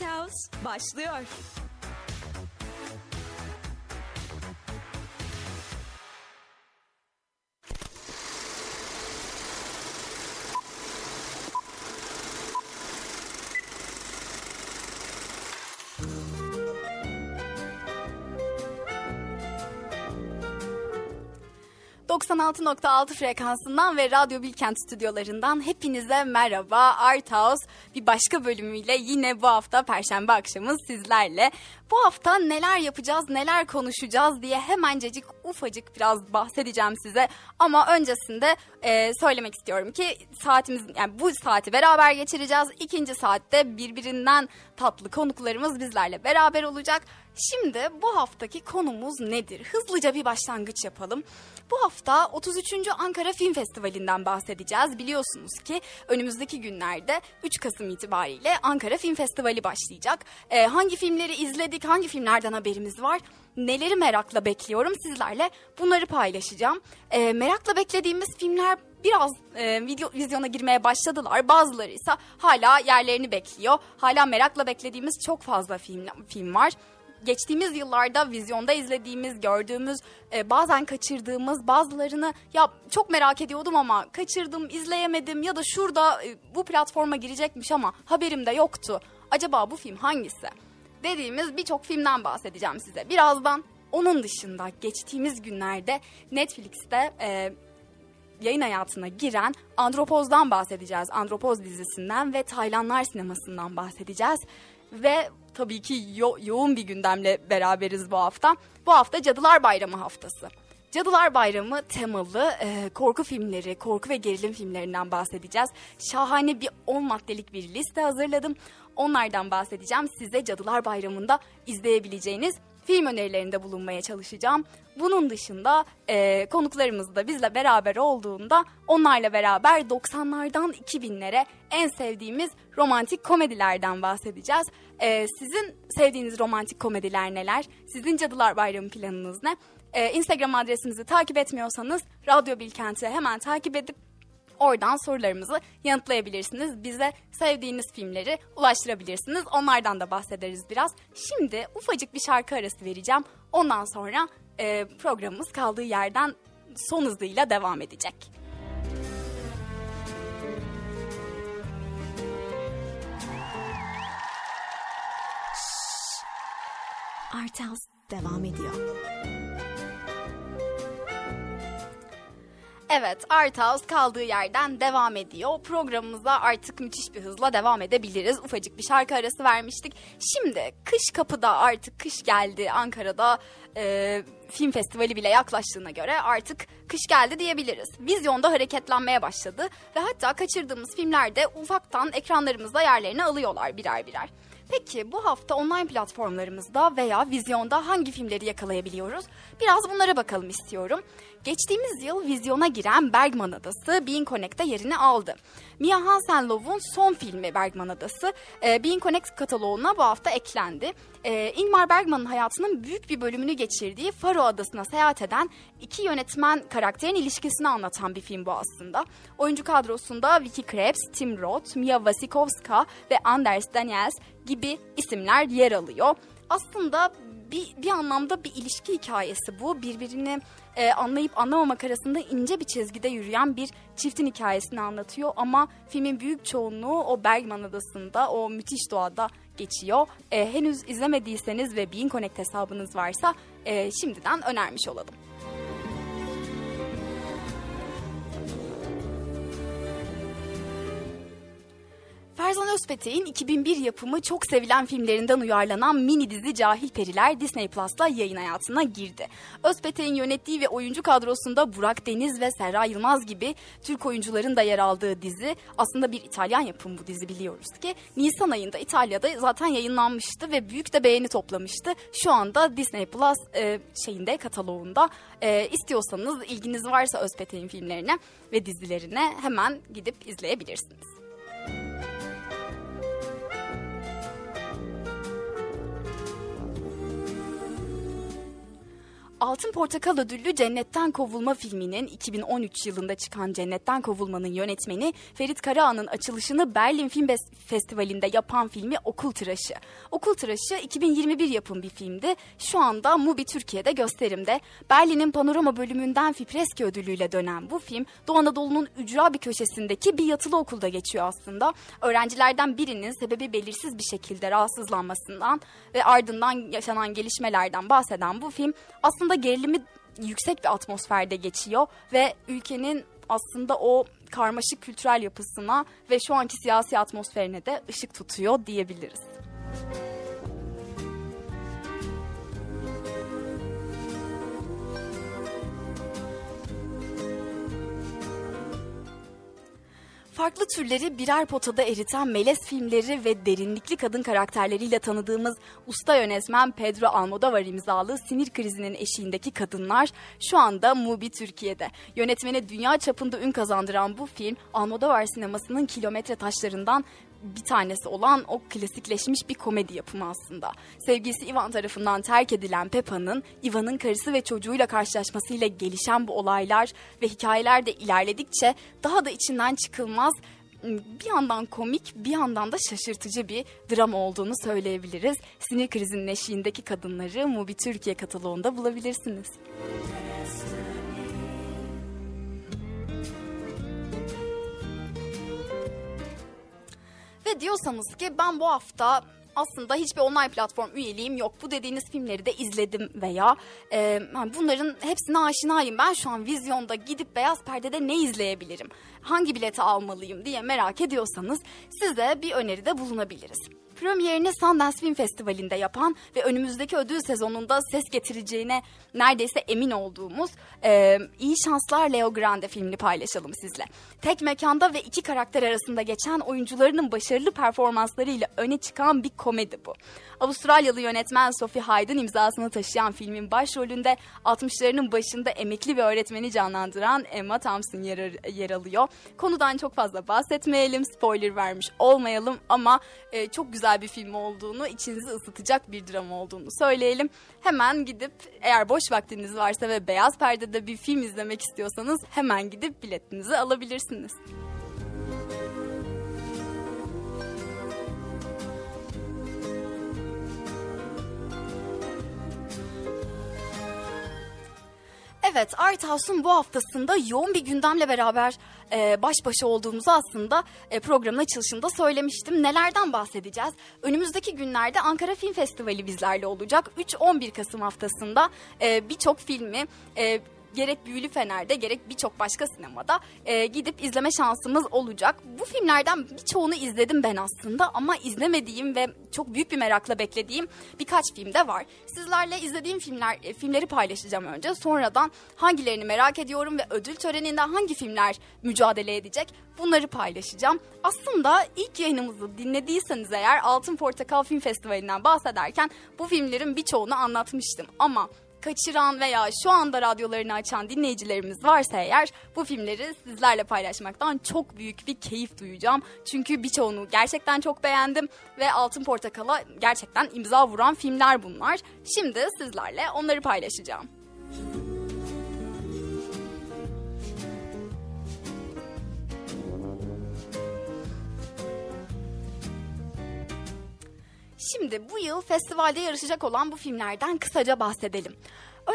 House başlıyor. 96.6 frekansından ve Radyo Bilkent stüdyolarından hepinize merhaba. Art House bir başka bölümüyle yine bu hafta Perşembe akşamı sizlerle. Bu hafta neler yapacağız, neler konuşacağız diye hemencecik ufacık biraz bahsedeceğim size. Ama öncesinde e, söylemek istiyorum ki saatimiz yani bu saati beraber geçireceğiz. İkinci saatte birbirinden tatlı konuklarımız bizlerle beraber olacak. Şimdi bu haftaki konumuz nedir? Hızlıca bir başlangıç yapalım. Bu hafta 33. Ankara Film Festivali'nden bahsedeceğiz. Biliyorsunuz ki önümüzdeki günlerde 3 Kasım itibariyle Ankara Film Festivali başlayacak. Ee, hangi filmleri izledik, hangi filmlerden haberimiz var? Neleri merakla bekliyorum sizlerle bunları paylaşacağım. Ee, merakla beklediğimiz filmler biraz e, video vizyona girmeye başladılar. Bazıları ise hala yerlerini bekliyor. Hala merakla beklediğimiz çok fazla film film var geçtiğimiz yıllarda vizyonda izlediğimiz, gördüğümüz, e, bazen kaçırdığımız bazılarını ya çok merak ediyordum ama kaçırdım, izleyemedim ya da şurada e, bu platforma girecekmiş ama haberim de yoktu. Acaba bu film hangisi? Dediğimiz birçok filmden bahsedeceğim size. Birazdan onun dışında geçtiğimiz günlerde Netflix'te e, yayın hayatına giren Andropoz'dan bahsedeceğiz. Andropoz dizisinden ve Taylanlar sinemasından bahsedeceğiz. Ve tabii ki yo- yoğun bir gündemle beraberiz bu hafta. Bu hafta Cadılar Bayramı haftası. Cadılar Bayramı temalı e, korku filmleri, korku ve gerilim filmlerinden bahsedeceğiz. Şahane bir 10 maddelik bir liste hazırladım. Onlardan bahsedeceğim. Size Cadılar Bayramı'nda izleyebileceğiniz film önerilerinde bulunmaya çalışacağım. Bunun dışında e, konuklarımız da bizle beraber olduğunda onlarla beraber 90'lardan 2000'lere en sevdiğimiz romantik komedilerden bahsedeceğiz. E, sizin sevdiğiniz romantik komediler neler? Sizin Cadılar Bayramı planınız ne? E, Instagram adresimizi takip etmiyorsanız Radyo Bilkent'i hemen takip edip Oradan sorularımızı yanıtlayabilirsiniz. Bize sevdiğiniz filmleri ulaştırabilirsiniz. Onlardan da bahsederiz biraz. Şimdi ufacık bir şarkı arası vereceğim. Ondan sonra e, programımız kaldığı yerden son hızıyla devam edecek. Art House devam ediyor. Evet, Art House kaldığı yerden devam ediyor. Programımıza artık müthiş bir hızla devam edebiliriz. Ufacık bir şarkı arası vermiştik. Şimdi kış kapıda artık kış geldi Ankara'da e, film festivali bile yaklaştığına göre artık kış geldi diyebiliriz. Vizyonda hareketlenmeye başladı ve hatta kaçırdığımız filmlerde ufaktan ekranlarımızda yerlerini alıyorlar birer birer. Peki bu hafta online platformlarımızda veya vizyonda hangi filmleri yakalayabiliyoruz? Biraz bunlara bakalım istiyorum. Geçtiğimiz yıl vizyona giren Bergman Adası Bean Connect'te yerini aldı. Mia Hansen-Løve'un son filmi Bergman Adası e, Bean Connect kataloğuna bu hafta eklendi. E, Ingmar Bergman'ın hayatının büyük bir bölümünü geçirdiği Faro Adası'na seyahat eden iki yönetmen karakterin ilişkisini anlatan bir film bu aslında. Oyuncu kadrosunda Vicky Krebs, Tim Roth, Mia Wasikowska ve Anders Daniels gibi isimler yer alıyor. Aslında bir, bir anlamda bir ilişki hikayesi bu. Birbirini e, anlayıp anlamamak arasında ince bir çizgide yürüyen bir çiftin hikayesini anlatıyor. Ama filmin büyük çoğunluğu o Bergman Adası'nda, o müthiş doğada geçiyor. E, henüz izlemediyseniz ve Bean Connect hesabınız varsa e, şimdiden önermiş olalım. Ferzan Özpetek'in 2001 yapımı çok sevilen filmlerinden uyarlanan mini dizi Cahil Periler Disney Plus'ta yayın hayatına girdi. Özpetek'in yönettiği ve oyuncu kadrosunda Burak Deniz ve Serra Yılmaz gibi Türk oyuncuların da yer aldığı dizi aslında bir İtalyan yapımı bu dizi biliyoruz ki. Nisan ayında İtalya'da zaten yayınlanmıştı ve büyük de beğeni toplamıştı. Şu anda Disney Plus e, şeyinde kataloğunda e, istiyorsanız ilginiz varsa Özpetek'in filmlerine ve dizilerine hemen gidip izleyebilirsiniz. Altın Portakal ödüllü Cennetten Kovulma filminin 2013 yılında çıkan Cennetten Kovulma'nın yönetmeni Ferit Karaağan'ın açılışını Berlin Film Festivali'nde yapan filmi Okul Tıraşı. Okul Tıraşı 2021 yapım bir filmdi. Şu anda Mubi Türkiye'de gösterimde. Berlin'in panorama bölümünden Fipreski ödülüyle dönen bu film Doğu Anadolu'nun ücra bir köşesindeki bir yatılı okulda geçiyor aslında. Öğrencilerden birinin sebebi belirsiz bir şekilde rahatsızlanmasından ve ardından yaşanan gelişmelerden bahseden bu film aslında aslında gerilimi yüksek bir atmosferde geçiyor ve ülkenin aslında o karmaşık kültürel yapısına ve şu anki siyasi atmosferine de ışık tutuyor diyebiliriz. Farklı türleri birer potada eriten melez filmleri ve derinlikli kadın karakterleriyle tanıdığımız usta yönetmen Pedro Almodovar imzalı sinir krizinin eşiğindeki kadınlar şu anda Mubi Türkiye'de. Yönetmene dünya çapında ün kazandıran bu film Almodovar sinemasının kilometre taşlarından bir tanesi olan o klasikleşmiş bir komedi yapımı aslında. Sevgilisi Ivan tarafından terk edilen Peppa'nın Ivan'ın karısı ve çocuğuyla karşılaşmasıyla gelişen bu olaylar ve hikayeler de ilerledikçe daha da içinden çıkılmaz bir yandan komik bir yandan da şaşırtıcı bir drama olduğunu söyleyebiliriz. Sinir krizinin eşiğindeki kadınları Mubi Türkiye kataloğunda bulabilirsiniz. Ve diyorsanız ki ben bu hafta aslında hiçbir online platform üyeliğim yok. Bu dediğiniz filmleri de izledim veya e, bunların hepsine aşinayım. Ben şu an vizyonda gidip beyaz perdede ne izleyebilirim? Hangi bileti almalıyım diye merak ediyorsanız size bir öneride bulunabiliriz. Premierini Sundance Film Festivali'nde yapan ve önümüzdeki ödül sezonunda ses getireceğine neredeyse emin olduğumuz e, İyi Şanslar Leo Grande filmini paylaşalım sizle. Tek mekanda ve iki karakter arasında geçen oyuncularının başarılı performanslarıyla öne çıkan bir komedi bu. Avustralyalı yönetmen Sophie Hyde'ın imzasını taşıyan filmin başrolünde 60'larının başında emekli bir öğretmeni canlandıran Emma Thompson yer, yer alıyor. Konudan çok fazla bahsetmeyelim, spoiler vermiş olmayalım ama e, çok güzel bir film olduğunu, içinizi ısıtacak bir drama olduğunu söyleyelim. Hemen gidip eğer boş vaktiniz varsa ve beyaz perdede bir film izlemek istiyorsanız hemen gidip biletinizi alabilirsiniz. Evet, Art House'un bu haftasında yoğun bir gündemle beraber e, baş başa olduğumuzu aslında e, programın açılışında söylemiştim. Nelerden bahsedeceğiz? Önümüzdeki günlerde Ankara Film Festivali bizlerle olacak. 3-11 Kasım haftasında e, birçok filmi e, gerek Büyülü Fener'de gerek birçok başka sinemada e, gidip izleme şansımız olacak. Bu filmlerden birçoğunu izledim ben aslında ama izlemediğim ve çok büyük bir merakla beklediğim birkaç film de var. Sizlerle izlediğim filmler e, filmleri paylaşacağım önce. Sonradan hangilerini merak ediyorum ve ödül töreninde hangi filmler mücadele edecek bunları paylaşacağım. Aslında ilk yayınımızı dinlediyseniz eğer Altın Portakal Film Festivali'nden bahsederken bu filmlerin birçoğunu anlatmıştım. Ama kaçıran veya şu anda radyolarını açan dinleyicilerimiz varsa eğer bu filmleri sizlerle paylaşmaktan çok büyük bir keyif duyacağım. Çünkü birçoğunu gerçekten çok beğendim ve Altın Portakal'a gerçekten imza vuran filmler bunlar. Şimdi sizlerle onları paylaşacağım. Şimdi bu yıl festivalde yarışacak olan bu filmlerden kısaca bahsedelim.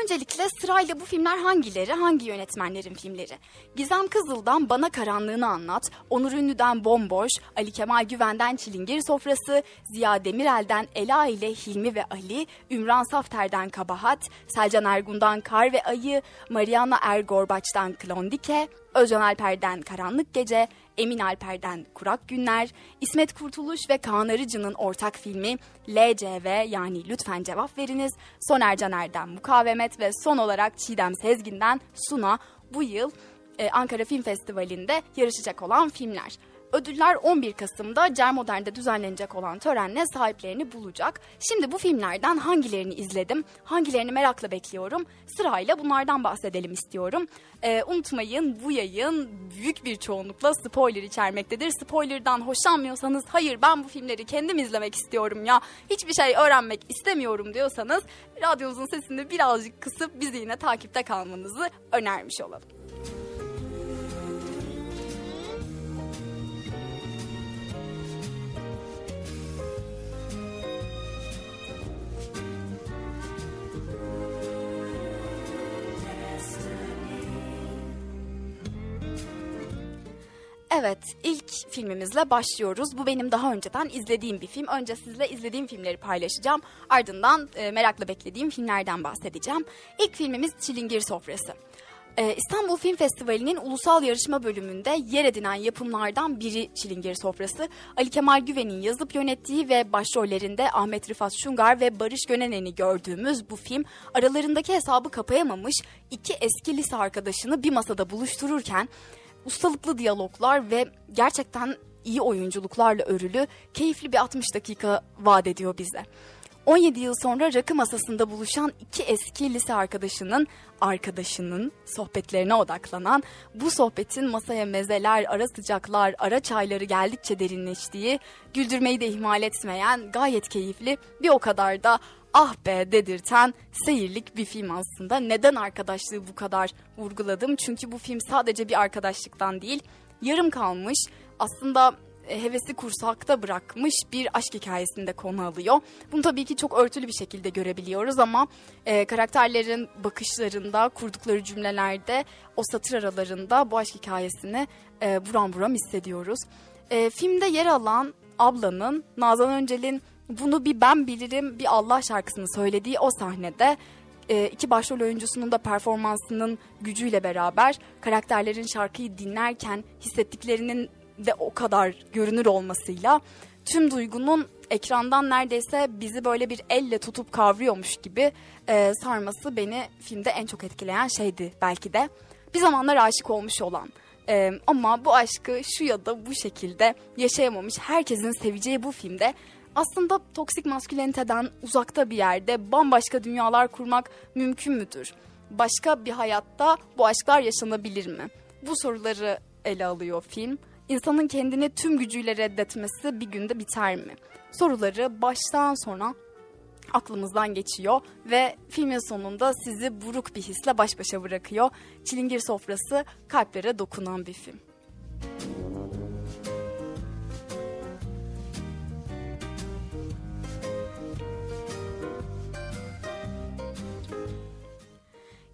Öncelikle sırayla bu filmler hangileri, hangi yönetmenlerin filmleri? Gizem Kızıl'dan Bana Karanlığını Anlat, Onur Ünlü'den Bomboş, Ali Kemal Güven'den Çilingir Sofrası, Ziya Demirel'den Ela ile Hilmi ve Ali, Ümran Safter'den Kabahat, Selcan Ergun'dan Kar ve Ayı, Mariana Ergorbaç'tan Klondike, Özcan Alper'den Karanlık Gece, Emin Alper'den Kurak Günler, İsmet Kurtuluş ve Kaan Arıcı'nın ortak filmi LCV yani Lütfen Cevap Veriniz, Soner Caner'den Mukavemet ve son olarak Çiğdem Sezgin'den Suna bu yıl e, Ankara Film Festivali'nde yarışacak olan filmler. Ödüller 11 Kasım'da Cermodern'de düzenlenecek olan törenle sahiplerini bulacak. Şimdi bu filmlerden hangilerini izledim, hangilerini merakla bekliyorum? Sırayla bunlardan bahsedelim istiyorum. Ee, unutmayın bu yayın büyük bir çoğunlukla spoiler içermektedir. Spoiler'dan hoşlanmıyorsanız hayır ben bu filmleri kendim izlemek istiyorum ya hiçbir şey öğrenmek istemiyorum diyorsanız radyonuzun sesini birazcık kısıp bizi yine takipte kalmanızı önermiş olalım. Evet, ilk filmimizle başlıyoruz. Bu benim daha önceden izlediğim bir film. Önce sizle izlediğim filmleri paylaşacağım. Ardından e, merakla beklediğim filmlerden bahsedeceğim. İlk filmimiz Çilingir Sofrası. Ee, İstanbul Film Festivali'nin ulusal yarışma bölümünde yer edinen yapımlardan biri Çilingir Sofrası. Ali Kemal Güven'in yazıp yönettiği ve başrollerinde Ahmet Rıfat Şungar ve Barış Gönenen'i gördüğümüz bu film aralarındaki hesabı kapayamamış iki eski lise arkadaşını bir masada buluştururken ustalıklı diyaloglar ve gerçekten iyi oyunculuklarla örülü keyifli bir 60 dakika vaat ediyor bize. 17 yıl sonra rakı masasında buluşan iki eski lise arkadaşının arkadaşının sohbetlerine odaklanan, bu sohbetin masaya mezeler, ara sıcaklar, ara çayları geldikçe derinleştiği, güldürmeyi de ihmal etmeyen gayet keyifli bir o kadar da ah be dedirten seyirlik bir film aslında. Neden arkadaşlığı bu kadar vurguladım? Çünkü bu film sadece bir arkadaşlıktan değil, yarım kalmış aslında e, hevesi kursakta bırakmış bir aşk hikayesinde konu alıyor. Bunu tabii ki çok örtülü bir şekilde görebiliyoruz ama e, karakterlerin bakışlarında, kurdukları cümlelerde, o satır aralarında bu aşk hikayesini e, buram buram hissediyoruz. E, filmde yer alan ablanın, Nazan Öncel'in bunu bir ben bilirim bir Allah şarkısını söylediği o sahnede e, iki başrol oyuncusunun da performansının gücüyle beraber karakterlerin şarkıyı dinlerken hissettiklerinin de o kadar görünür olmasıyla tüm duygunun ekrandan neredeyse bizi böyle bir elle tutup kavruyormuş gibi e, sarması beni filmde en çok etkileyen şeydi belki de. Bir zamanlar aşık olmuş olan e, ama bu aşkı şu ya da bu şekilde yaşayamamış herkesin seveceği bu filmde aslında toksik masküleniteden uzakta bir yerde bambaşka dünyalar kurmak mümkün müdür? Başka bir hayatta bu aşklar yaşanabilir mi? Bu soruları ele alıyor film. İnsanın kendini tüm gücüyle reddetmesi bir günde biter mi? Soruları baştan sona aklımızdan geçiyor ve filmin sonunda sizi buruk bir hisle baş başa bırakıyor. Çilingir sofrası kalplere dokunan bir film.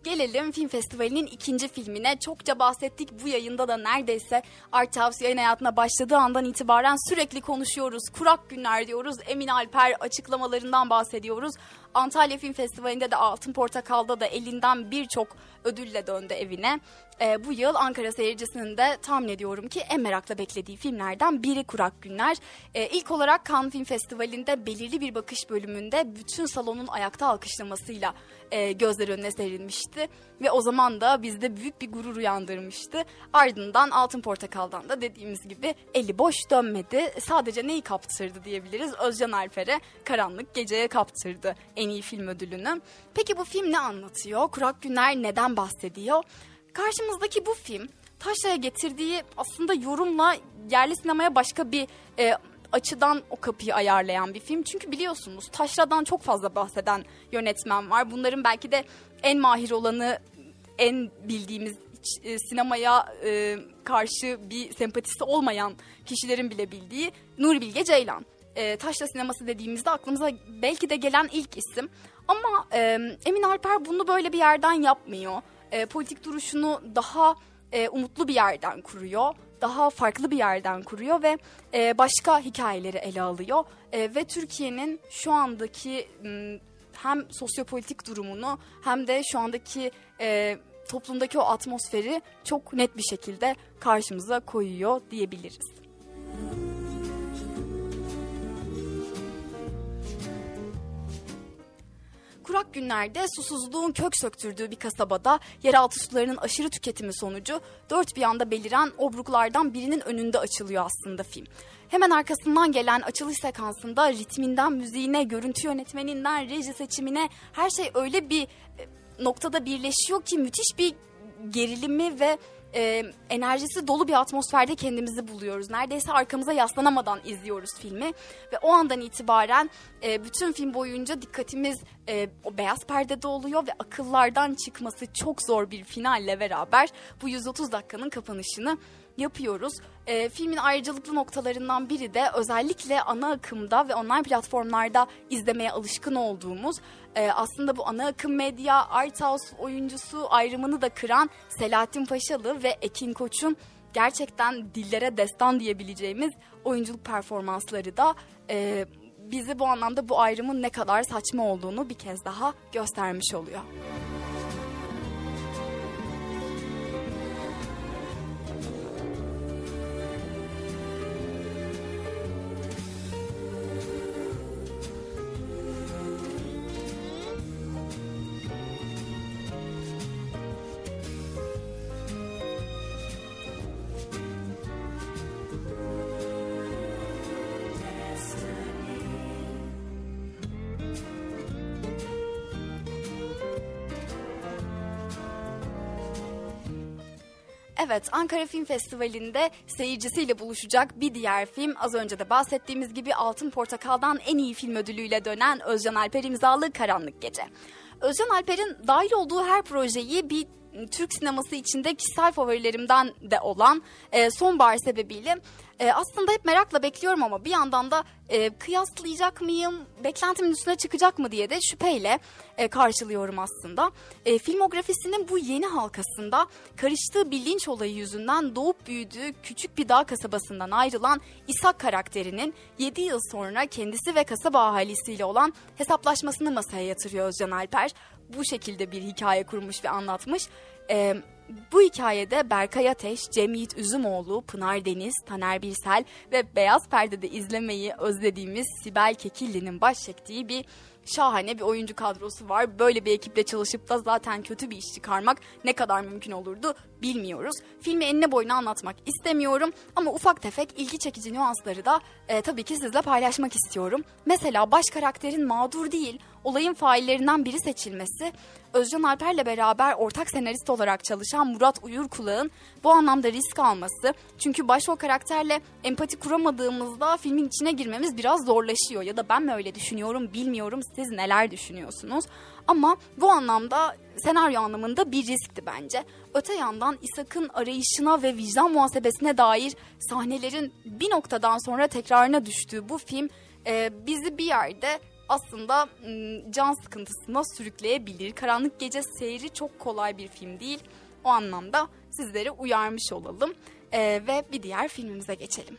Gelelim film festivalinin ikinci filmine. Çokça bahsettik bu yayında da neredeyse Art House yayın hayatına başladığı andan itibaren sürekli konuşuyoruz. Kurak günler diyoruz. Emin Alper açıklamalarından bahsediyoruz. Antalya Film Festivali'nde de Altın Portakal'da da elinden birçok ödülle döndü evine. E, bu yıl Ankara seyircisinin de tahmin ediyorum ki en merakla beklediği filmlerden biri Kurak Günler. E, ilk olarak Cannes Film Festivali'nde belirli bir bakış bölümünde bütün salonun ayakta alkışlamasıyla e, gözler önüne serilmişti. Ve o zaman da bizde büyük bir gurur uyandırmıştı. Ardından Altın Portakal'dan da dediğimiz gibi eli boş dönmedi. Sadece neyi kaptırdı diyebiliriz? Özcan Alper'e Karanlık Geceye kaptırdı en iyi film ödülünü. Peki bu film ne anlatıyor? Kurak Günler neden bahsediyor? Karşımızdaki bu film Taşra'ya getirdiği aslında yorumla yerli sinemaya başka bir e, açıdan o kapıyı ayarlayan bir film. Çünkü biliyorsunuz Taşra'dan çok fazla bahseden yönetmen var. Bunların belki de en mahir olanı, en bildiğimiz e, sinemaya e, karşı bir sempatisi olmayan kişilerin bile bildiği Nuri Bilge Ceylan. E, Taşra sineması dediğimizde aklımıza belki de gelen ilk isim. Ama e, Emin Alper bunu böyle bir yerden yapmıyor. E, politik duruşunu daha e, umutlu bir yerden kuruyor daha farklı bir yerden kuruyor ve e, başka hikayeleri ele alıyor e, ve Türkiye'nin şu andaki hem sosyopolitik durumunu hem de şu andaki e, toplumdaki o atmosferi çok net bir şekilde karşımıza koyuyor diyebiliriz. Kurak günlerde susuzluğun kök söktürdüğü bir kasabada yeraltı sularının aşırı tüketimi sonucu dört bir yanda beliren obruklardan birinin önünde açılıyor aslında film. Hemen arkasından gelen açılış sekansında ritminden müziğine, görüntü yönetmeninden reji seçimine her şey öyle bir e, noktada birleşiyor ki müthiş bir gerilimi ve e, enerjisi dolu bir atmosferde kendimizi buluyoruz. Neredeyse arkamıza yaslanamadan izliyoruz filmi ve o andan itibaren e, bütün film boyunca dikkatimiz e, o beyaz perdede oluyor ve akıllardan çıkması çok zor bir finalle beraber bu 130 dakikanın kapanışını yapıyoruz. E, filmin ayrıcalıklı noktalarından biri de özellikle ana akımda ve online platformlarda izlemeye alışkın olduğumuz e, aslında bu ana akım medya, art house oyuncusu ayrımını da kıran Selahattin Paşalı ve Ekin Koç'un gerçekten dillere destan diyebileceğimiz oyunculuk performansları da e, bizi bu anlamda bu ayrımın ne kadar saçma olduğunu bir kez daha göstermiş oluyor. Evet, Ankara Film Festivali'nde seyircisiyle buluşacak bir diğer film az önce de bahsettiğimiz gibi Altın Portakal'dan en iyi film ödülüyle dönen Özcan Alper imzalı Karanlık Gece. Özcan Alper'in dahil olduğu her projeyi bir Türk sineması içinde kişisel favorilerimden de olan e, Sonbahar sebebiyle e, aslında hep merakla bekliyorum ama bir yandan da e, kıyaslayacak mıyım, beklentimin üstüne çıkacak mı diye de şüpheyle e, karşılıyorum aslında. E, filmografisinin bu yeni halkasında karıştığı bir linç olayı yüzünden doğup büyüdüğü küçük bir dağ kasabasından ayrılan İshak karakterinin 7 yıl sonra kendisi ve kasaba ahalisiyle olan hesaplaşmasını masaya yatırıyor Özcan Alper. Bu şekilde bir hikaye kurmuş ve anlatmış. E, bu hikayede Berkay Ateş, Cem Yiğit Üzümoğlu, Pınar Deniz, Taner Birsel ve Beyaz Perde'de izlemeyi özlediğimiz Sibel Kekilli'nin baş çektiği bir şahane bir oyuncu kadrosu var. Böyle bir ekiple çalışıp da zaten kötü bir iş çıkarmak ne kadar mümkün olurdu bilmiyoruz. Filmi enine boyuna anlatmak istemiyorum ama ufak tefek ilgi çekici nüansları da e, tabii ki sizle paylaşmak istiyorum. Mesela baş karakterin mağdur değil, olayın faillerinden biri seçilmesi, Özcan Alper'le beraber ortak senarist olarak çalışan Murat Uyur Kulağ'ın bu anlamda risk alması. Çünkü başrol karakterle empati kuramadığımızda filmin içine girmemiz biraz zorlaşıyor. Ya da ben mi öyle düşünüyorum bilmiyorum siz neler düşünüyorsunuz. Ama bu anlamda senaryo anlamında bir riskti bence. Öte yandan İshak'ın arayışına ve vicdan muhasebesine dair sahnelerin bir noktadan sonra tekrarına düştüğü bu film e, bizi bir yerde aslında can sıkıntısına sürükleyebilir. Karanlık Gece seyri çok kolay bir film değil. O anlamda sizleri uyarmış olalım ee, ve bir diğer filmimize geçelim.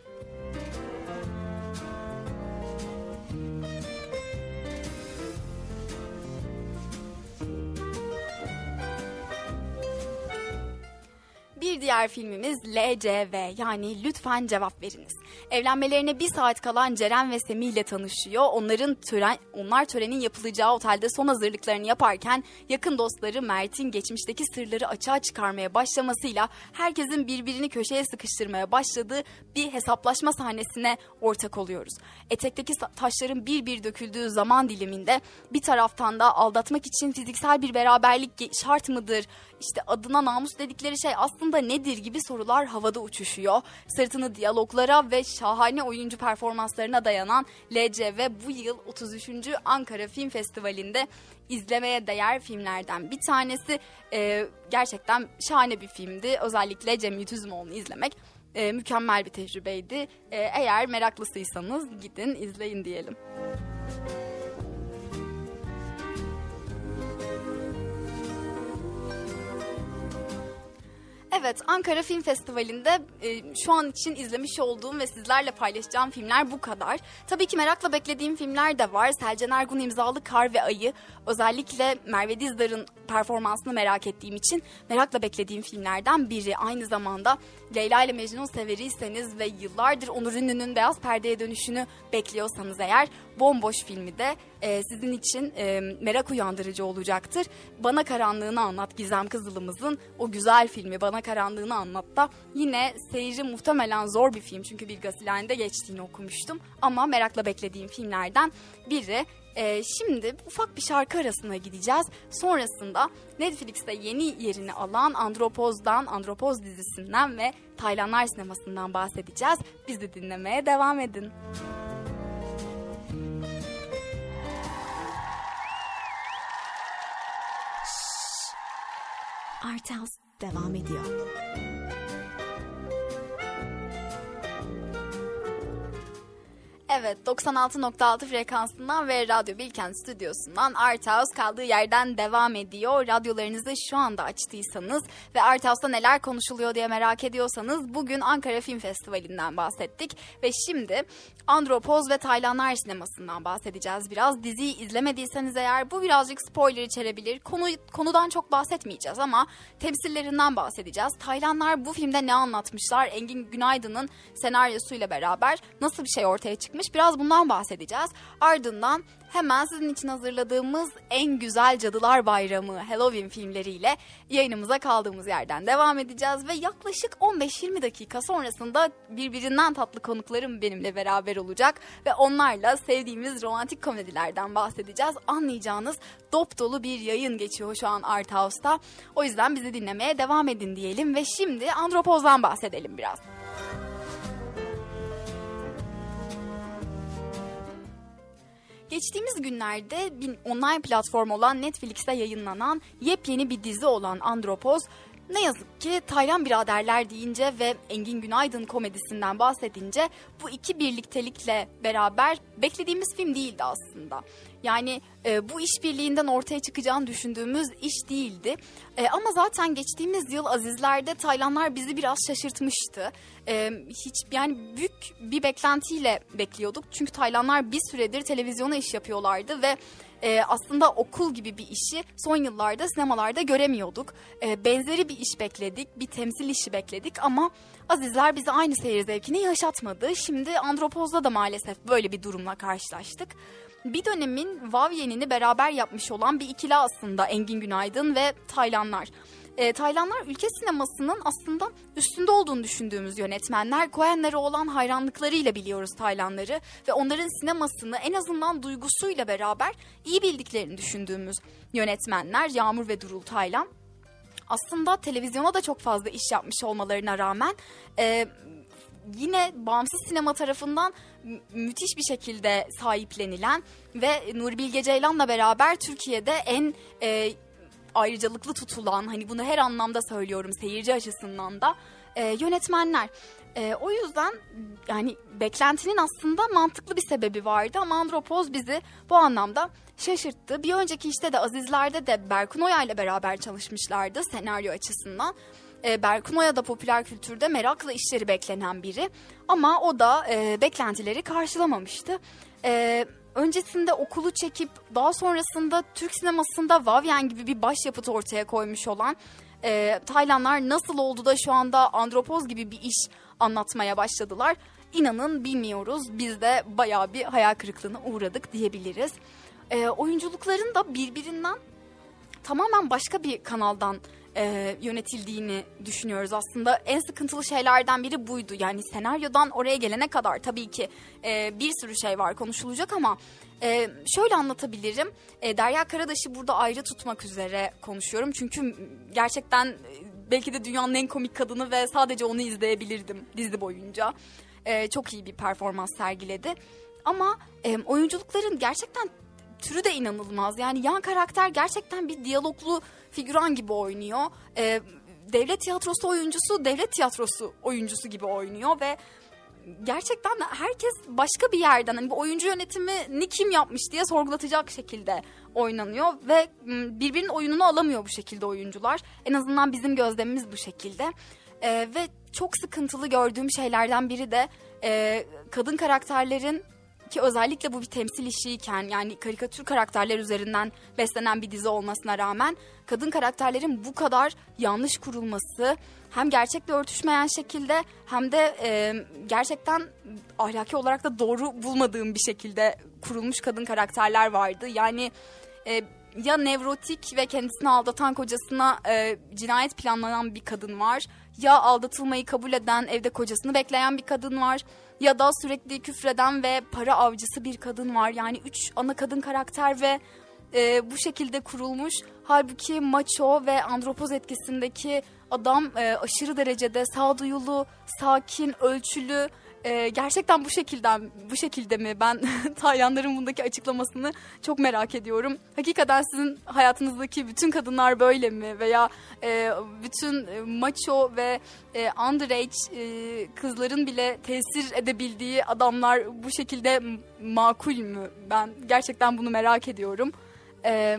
Bir diğer filmimiz LCV yani Lütfen Cevap Veriniz. Evlenmelerine bir saat kalan Ceren ve Semih ile tanışıyor. Onların tören, onlar törenin yapılacağı otelde son hazırlıklarını yaparken yakın dostları Mert'in geçmişteki sırları açığa çıkarmaya başlamasıyla herkesin birbirini köşeye sıkıştırmaya başladığı bir hesaplaşma sahnesine ortak oluyoruz. Etekteki taşların bir bir döküldüğü zaman diliminde bir taraftan da aldatmak için fiziksel bir beraberlik şart mıdır? İşte adına namus dedikleri şey aslında nedir gibi sorular havada uçuşuyor. Sırtını diyaloglara ve şahane oyuncu performanslarına dayanan LCV bu yıl 33. Ankara Film Festivali'nde izlemeye değer filmlerden bir tanesi. Ee, gerçekten şahane bir filmdi. Özellikle Cem Yütüzmoğlu'nu izlemek e, mükemmel bir tecrübeydi. E, eğer meraklısıysanız gidin izleyin diyelim. Evet, Ankara Film Festivali'nde e, şu an için izlemiş olduğum ve sizlerle paylaşacağım filmler bu kadar. Tabii ki merakla beklediğim filmler de var. Selcan Ergun imzalı Kar ve Ayı. Özellikle Merve Dizdar'ın performansını merak ettiğim için merakla beklediğim filmlerden biri. Aynı zamanda Leyla ile Mecnun severiyseniz ve yıllardır Onur Ünlü'nün beyaz perdeye dönüşünü bekliyorsanız eğer Bomboş filmi de e, sizin için e, merak uyandırıcı olacaktır. Bana Karanlığını Anlat Gizem Kızılımızın o güzel filmi Bana Karanlığını Anlat da yine seyirci muhtemelen zor bir film çünkü bir gasilhanede geçtiğini okumuştum ama merakla beklediğim filmlerden biri. Ee, şimdi ufak bir şarkı arasına gideceğiz. Sonrasında Netflix'te yeni yerini alan Andropoz'dan, Andropoz dizisinden ve Taylanlar sinemasından bahsedeceğiz. Bizi dinlemeye devam edin. Art House devam ediyor. Evet 96.6 frekansından ve Radyo Bilkent stüdyosundan Art House kaldığı yerden devam ediyor. Radyolarınızı şu anda açtıysanız ve Art House'da neler konuşuluyor diye merak ediyorsanız bugün Ankara Film Festivali'nden bahsettik. Ve şimdi Andropoz ve Taylanlar sinemasından bahsedeceğiz biraz. Diziyi izlemediyseniz eğer bu birazcık spoiler içerebilir. Konu, konudan çok bahsetmeyeceğiz ama temsillerinden bahsedeceğiz. Taylanlar bu filmde ne anlatmışlar? Engin Günaydın'ın senaryosuyla beraber nasıl bir şey ortaya çıkmış? Biraz bundan bahsedeceğiz. Ardından hemen sizin için hazırladığımız en güzel Cadılar Bayramı Halloween filmleriyle yayınımıza kaldığımız yerden devam edeceğiz ve yaklaşık 15-20 dakika sonrasında birbirinden tatlı konuklarım benimle beraber olacak ve onlarla sevdiğimiz romantik komedilerden bahsedeceğiz. Anlayacağınız dop dolu bir yayın geçiyor şu an Art House'ta. O yüzden bizi dinlemeye devam edin diyelim ve şimdi Andropoz'dan bahsedelim biraz. Geçtiğimiz günlerde bir online platform olan Netflix'te yayınlanan yepyeni bir dizi olan Andropoz ne yazık ki Taylan biraderler deyince ve Engin Günaydın komedisinden bahsedince bu iki birliktelikle beraber beklediğimiz film değildi aslında. Yani e, bu işbirliğinden ortaya çıkacağını düşündüğümüz iş değildi. E, ama zaten geçtiğimiz yıl Azizler'de Taylanlar bizi biraz şaşırtmıştı. E, hiç yani büyük bir beklentiyle bekliyorduk. Çünkü Taylanlar bir süredir televizyona iş yapıyorlardı ve e, aslında okul gibi bir işi son yıllarda sinemalarda göremiyorduk. E, benzeri bir iş bekledik, bir temsil işi bekledik ama Azizler bize aynı seyir zevkini yaşatmadı. Şimdi Andropoz'da da maalesef böyle bir durumla karşılaştık. Bir dönemin Vavyen'ini beraber yapmış olan bir ikili aslında Engin Günaydın ve Taylanlar. E, Taylanlar ülke sinemasının aslında üstünde olduğunu düşündüğümüz yönetmenler. Coen'lere olan hayranlıklarıyla biliyoruz Taylanları ve onların sinemasını en azından duygusuyla beraber iyi bildiklerini düşündüğümüz yönetmenler Yağmur ve Durul Taylan. Aslında televizyona da çok fazla iş yapmış olmalarına rağmen e, yine bağımsız sinema tarafından müthiş bir şekilde sahiplenilen ve Nuri Bilge Ceylan'la beraber Türkiye'de en e, ayrıcalıklı tutulan hani bunu her anlamda söylüyorum seyirci açısından da e, yönetmenler. E, o yüzden yani beklentinin aslında mantıklı bir sebebi vardı ama Andropoz bizi bu anlamda şaşırttı. Bir önceki işte de Azizler'de de Berkun Oya ile beraber çalışmışlardı senaryo açısından. E, Berkun Oya da popüler kültürde merakla işleri beklenen biri ama o da e, beklentileri karşılamamıştı. E, öncesinde okulu çekip daha sonrasında Türk sinemasında Vavyen gibi bir başyapıt ortaya koymuş olan e, Taylanlar nasıl oldu da şu anda Andropoz gibi bir iş anlatmaya başladılar. İnanın bilmiyoruz. Biz de bayağı bir hayal kırıklığına uğradık diyebiliriz. E, oyunculukların da birbirinden tamamen başka bir kanaldan e, yönetildiğini düşünüyoruz aslında. En sıkıntılı şeylerden biri buydu. Yani senaryodan oraya gelene kadar tabii ki e, bir sürü şey var konuşulacak ama e, şöyle anlatabilirim. E, Derya Karadaş'ı burada ayrı tutmak üzere konuşuyorum. Çünkü gerçekten e, belki de dünyanın en komik kadını ve sadece onu izleyebilirdim dizi boyunca. E, çok iyi bir performans sergiledi. Ama e, oyunculukların gerçekten türü de inanılmaz. Yani yan karakter gerçekten bir diyaloglu figüran gibi oynuyor. E, devlet tiyatrosu oyuncusu devlet tiyatrosu oyuncusu gibi oynuyor ve gerçekten herkes başka bir yerden hani bu oyuncu yönetimini kim yapmış diye sorgulatacak şekilde oynanıyor ve birbirinin oyununu alamıyor bu şekilde oyuncular. En azından bizim gözlemimiz bu şekilde. E, ve çok sıkıntılı gördüğüm şeylerden biri de e, kadın karakterlerin ki özellikle bu bir temsil işiyken yani karikatür karakterler üzerinden beslenen bir dizi olmasına rağmen kadın karakterlerin bu kadar yanlış kurulması hem gerçekle örtüşmeyen şekilde hem de e, gerçekten ahlaki olarak da doğru bulmadığım bir şekilde kurulmuş kadın karakterler vardı. Yani e, ya nevrotik ve kendisini aldatan kocasına e, cinayet planlanan bir kadın var ya aldatılmayı kabul eden evde kocasını bekleyen bir kadın var ya da sürekli küfreden ve para avcısı bir kadın var. Yani üç ana kadın karakter ve e, bu şekilde kurulmuş. Halbuki macho ve andropoz etkisindeki adam e, aşırı derecede sağduyulu, sakin, ölçülü e, gerçekten bu şekilden bu şekilde mi? Ben Tayyanların bundaki açıklamasını çok merak ediyorum. Hakikaten sizin hayatınızdaki bütün kadınlar böyle mi? Veya e, bütün e, macho ve e, underage e, kızların bile tesir edebildiği adamlar bu şekilde makul mü? Ben gerçekten bunu merak ediyorum. E,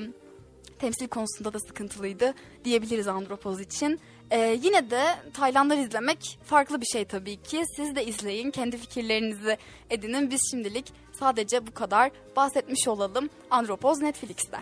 temsil konusunda da sıkıntılıydı diyebiliriz Andropoz için. Ee, yine de Taylandlar izlemek farklı bir şey tabii ki. Siz de izleyin, kendi fikirlerinizi edinin. Biz şimdilik sadece bu kadar bahsetmiş olalım. Andropoz Netflix'te.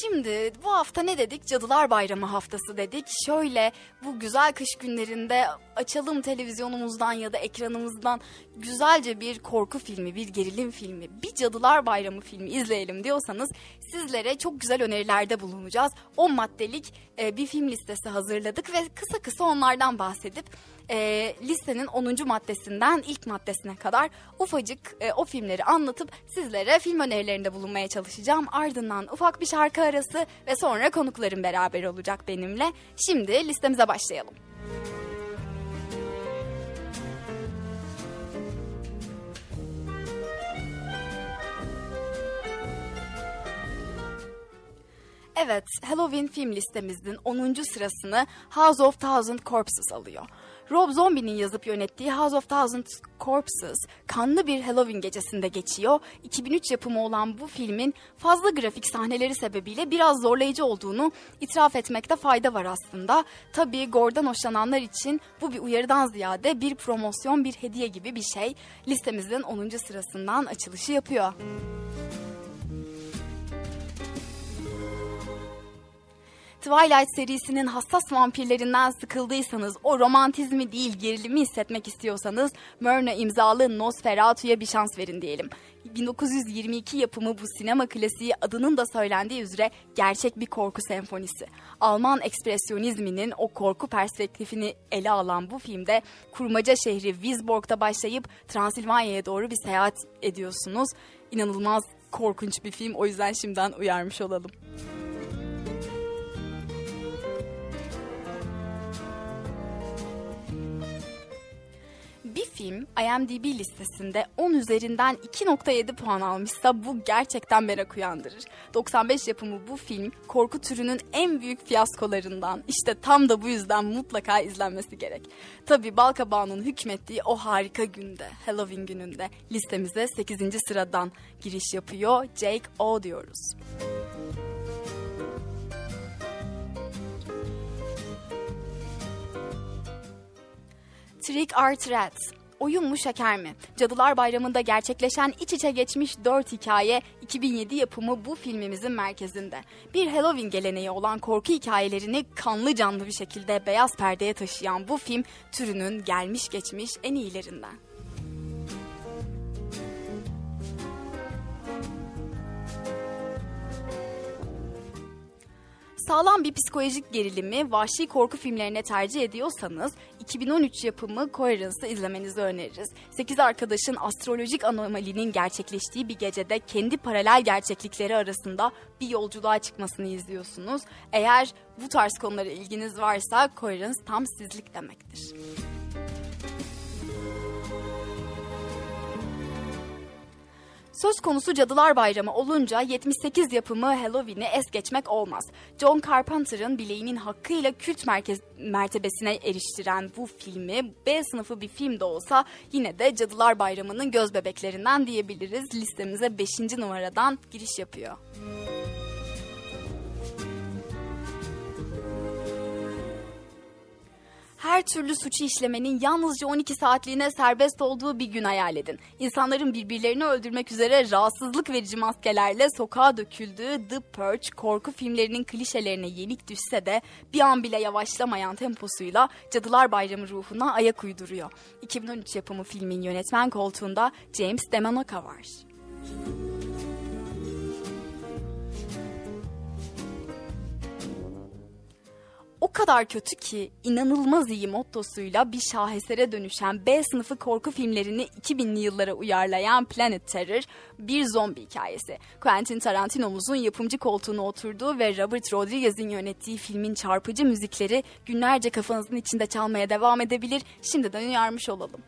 Şimdi bu hafta ne dedik? Cadılar Bayramı haftası dedik. Şöyle bu güzel kış günlerinde açalım televizyonumuzdan ya da ekranımızdan güzelce bir korku filmi, bir gerilim filmi, bir Cadılar Bayramı filmi izleyelim diyorsanız sizlere çok güzel önerilerde bulunacağız. 10 maddelik e, bir film listesi hazırladık ve kısa kısa onlardan bahsedip e, listenin 10. maddesinden ilk maddesine kadar ufacık e, o filmleri anlatıp sizlere film önerilerinde bulunmaya çalışacağım. Ardından ufak bir şarkı arası ve sonra konuklarım beraber olacak benimle. Şimdi listemize başlayalım. Evet, Halloween film listemizin 10. sırasını House of Thousand Corpses alıyor. Rob Zombie'nin yazıp yönettiği House of Thousand Corpses kanlı bir Halloween gecesinde geçiyor. 2003 yapımı olan bu filmin fazla grafik sahneleri sebebiyle biraz zorlayıcı olduğunu itiraf etmekte fayda var aslında. Tabii Gore'dan hoşlananlar için bu bir uyarıdan ziyade bir promosyon, bir hediye gibi bir şey. Listemizin 10. sırasından açılışı yapıyor. Twilight serisinin hassas vampirlerinden sıkıldıysanız, o romantizmi değil gerilimi hissetmek istiyorsanız Myrna imzalı Nosferatu'ya bir şans verin diyelim. 1922 yapımı bu sinema klasiği adının da söylendiği üzere gerçek bir korku senfonisi. Alman ekspresyonizminin o korku perspektifini ele alan bu filmde kurmaca şehri Wisborg'da başlayıp Transilvanya'ya doğru bir seyahat ediyorsunuz. İnanılmaz korkunç bir film o yüzden şimdiden uyarmış olalım. Film IMDb listesinde 10 üzerinden 2.7 puan almışsa bu gerçekten merak uyandırır. 95 yapımı bu film korku türünün en büyük fiyaskolarından. İşte tam da bu yüzden mutlaka izlenmesi gerek. Tabi Balkabağ'ın hükmettiği o harika günde, Halloween gününde listemize 8. sıradan giriş yapıyor. Jake O diyoruz. Trick or Treat. Oyun mu şeker mi? Cadılar Bayramı'nda gerçekleşen iç içe geçmiş dört hikaye 2007 yapımı bu filmimizin merkezinde. Bir Halloween geleneği olan korku hikayelerini kanlı canlı bir şekilde beyaz perdeye taşıyan bu film türünün gelmiş geçmiş en iyilerinden. Sağlam bir psikolojik gerilimi vahşi korku filmlerine tercih ediyorsanız 2013 yapımı Coherence'ı izlemenizi öneririz. 8 arkadaşın astrolojik anomalinin gerçekleştiği bir gecede kendi paralel gerçeklikleri arasında bir yolculuğa çıkmasını izliyorsunuz. Eğer bu tarz konulara ilginiz varsa Coherence tam sizlik demektir. Söz konusu Cadılar Bayramı olunca 78 yapımı Halloween'i es geçmek olmaz. John Carpenter'ın bileğinin hakkıyla kült merkez, mertebesine eriştiren bu filmi B sınıfı bir film de olsa yine de Cadılar Bayramı'nın göz bebeklerinden diyebiliriz. Listemize 5. numaradan giriş yapıyor. Müzik her türlü suçu işlemenin yalnızca 12 saatliğine serbest olduğu bir gün hayal edin. İnsanların birbirlerini öldürmek üzere rahatsızlık verici maskelerle sokağa döküldüğü The Purge korku filmlerinin klişelerine yenik düşse de bir an bile yavaşlamayan temposuyla Cadılar Bayramı ruhuna ayak uyduruyor. 2013 yapımı filmin yönetmen koltuğunda James DeMonaco var. O kadar kötü ki inanılmaz iyi mottosuyla bir şahesere dönüşen B sınıfı korku filmlerini 2000'li yıllara uyarlayan Planet Terror bir zombi hikayesi. Quentin Tarantino'muzun yapımcı koltuğuna oturduğu ve Robert Rodriguez'in yönettiği filmin çarpıcı müzikleri günlerce kafanızın içinde çalmaya devam edebilir. Şimdiden uyarmış olalım.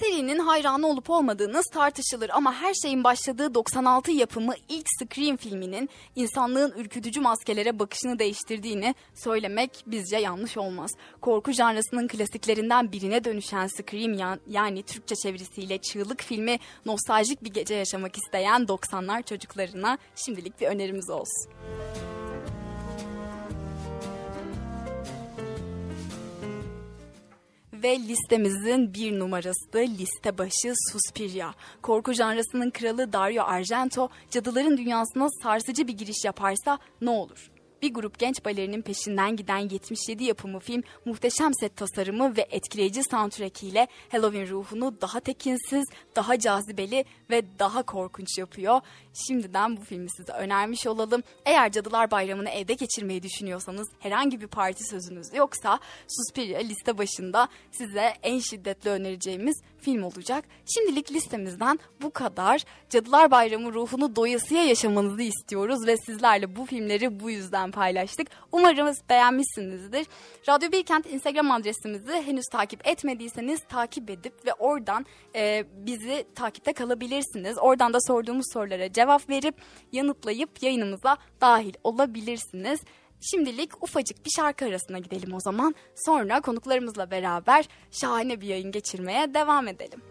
Serinin hayranı olup olmadığınız tartışılır ama her şeyin başladığı 96 yapımı ilk Scream filminin insanlığın ürkütücü maskelere bakışını değiştirdiğini söylemek bizce yanlış olmaz. Korku janrasının klasiklerinden birine dönüşen Scream yani Türkçe çevirisiyle çığlık filmi nostaljik bir gece yaşamak isteyen 90'lar çocuklarına şimdilik bir önerimiz olsun. Ve listemizin bir numarası da liste başı Suspiria. Korku janrasının kralı Dario Argento cadıların dünyasına sarsıcı bir giriş yaparsa ne olur? Bir grup genç balerinin peşinden giden 77 yapımı film muhteşem set tasarımı ve etkileyici soundtrack ile Halloween ruhunu daha tekinsiz, daha cazibeli ve daha korkunç yapıyor. Şimdiden bu filmi size önermiş olalım. Eğer Cadılar Bayramı'nı evde geçirmeyi düşünüyorsanız herhangi bir parti sözünüz yoksa Suspiria liste başında size en şiddetli önereceğimiz film olacak. Şimdilik listemizden bu kadar. Cadılar Bayramı ruhunu doyasıya yaşamanızı istiyoruz ve sizlerle bu filmleri bu yüzden paylaştık. Umarım beğenmişsinizdir. Radyo Bilkent Instagram adresimizi henüz takip etmediyseniz takip edip ve oradan e, bizi takipte kalabilirsiniz. Oradan da sorduğumuz sorulara cevap verip yanıtlayıp yayınımıza dahil olabilirsiniz. Şimdilik ufacık bir şarkı arasına gidelim o zaman. Sonra konuklarımızla beraber şahane bir yayın geçirmeye devam edelim.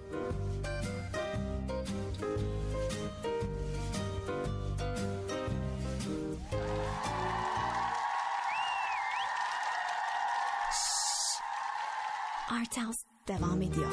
Art House devam ediyor.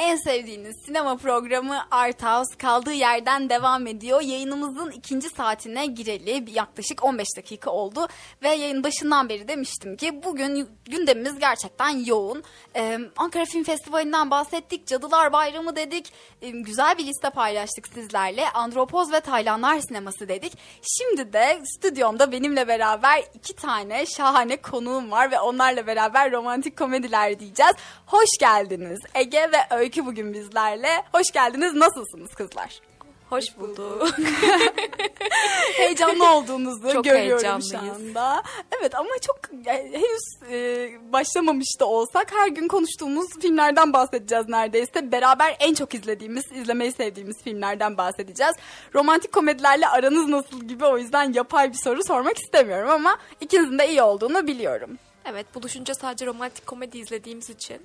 En sevdiğiniz sinema programı Art House kaldığı yerden devam ediyor. Yayınımızın ikinci saatine gireli yaklaşık 15 dakika oldu ve yayın başından beri demiştim ki bugün gündemimiz gerçekten yoğun. Ee, Ankara Film Festivali'nden bahsettik, Cadılar Bayramı dedik, ee, güzel bir liste paylaştık sizlerle. Andropoz ve Taylanlar sineması dedik. Şimdi de stüdyomda benimle beraber iki tane şahane konuğum var ve onlarla beraber romantik komediler diyeceğiz. Hoş geldiniz Ege ve Öykü Öykü bugün bizlerle. Hoş geldiniz. Nasılsınız kızlar? Hoş bulduk. Heyecanlı olduğunuzu çok görüyorum şu anda. Evet ama çok yani, henüz e, başlamamış da olsak her gün konuştuğumuz filmlerden bahsedeceğiz neredeyse. Beraber en çok izlediğimiz, izlemeyi sevdiğimiz filmlerden bahsedeceğiz. Romantik komedilerle aranız nasıl gibi o yüzden yapay bir soru sormak istemiyorum ama ikinizin de iyi olduğunu biliyorum. Evet buluşunca sadece romantik komedi izlediğimiz için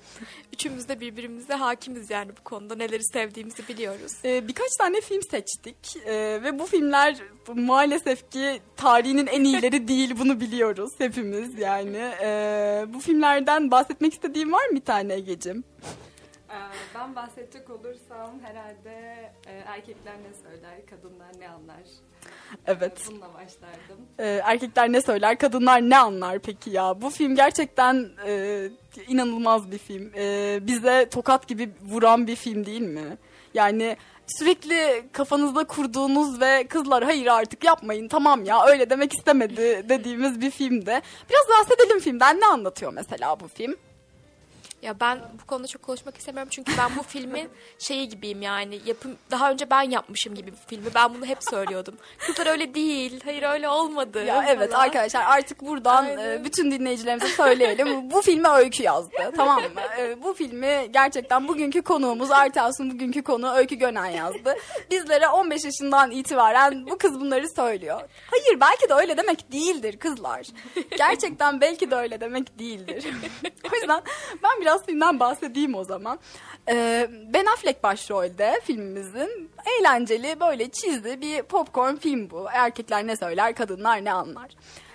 üçümüz de birbirimize hakimiz yani bu konuda neleri sevdiğimizi biliyoruz. Ee, birkaç tane film seçtik ee, ve bu filmler maalesef ki tarihinin en iyileri değil bunu biliyoruz hepimiz yani. Ee, bu filmlerden bahsetmek istediğim var mı bir tane Ege'cim? Ee, ben bahsedecek olursam herhalde e, erkekler ne söyler, kadınlar ne anlar Evet. Bununla başlardım. Ee, erkekler ne söyler, kadınlar ne anlar peki ya? Bu film gerçekten e, inanılmaz bir film. E, bize tokat gibi vuran bir film değil mi? Yani sürekli kafanızda kurduğunuz ve kızlar hayır artık yapmayın tamam ya öyle demek istemedi dediğimiz bir filmde. Biraz bahsedelim filmden ne anlatıyor mesela bu film? Ya ben bu konuda çok konuşmak istemiyorum çünkü ben bu filmin şeyi gibiyim yani yapım daha önce ben yapmışım gibi bu filmi. Ben bunu hep söylüyordum. Kızlar öyle değil. Hayır öyle olmadı. Ya falan. evet arkadaşlar artık buradan e, Aynen. bütün dinleyicilerimize söyleyelim. bu filme öykü yazdı. tamam mı? E, bu filmi gerçekten bugünkü konuğumuz Artas'ın bugünkü konu Öykü Gönen yazdı. Bizlere 15 yaşından itibaren bu kız bunları söylüyor. Hayır belki de öyle demek değildir kızlar. Gerçekten belki de öyle demek değildir. o yüzden ben biraz filmden bahsedeyim o zaman. Ee, ben Affleck başrolde filmimizin eğlenceli böyle çizdi bir popcorn film bu. Erkekler ne söyler, kadınlar ne anlar.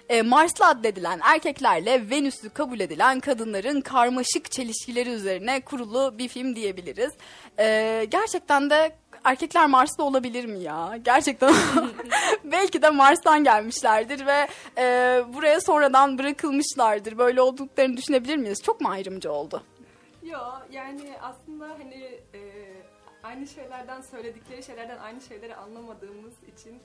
Ee, Marslı addedilen erkeklerle Venüs'ü kabul edilen kadınların karmaşık çelişkileri üzerine kurulu bir film diyebiliriz. Ee, gerçekten de erkekler Mars'ta olabilir mi ya? Gerçekten belki de Mars'tan gelmişlerdir ve e, buraya sonradan bırakılmışlardır. Böyle olduklarını düşünebilir miyiz? Çok mu ayrımcı oldu? Yo yani aslında hani e, aynı şeylerden söyledikleri şeylerden aynı şeyleri anlamadığımız için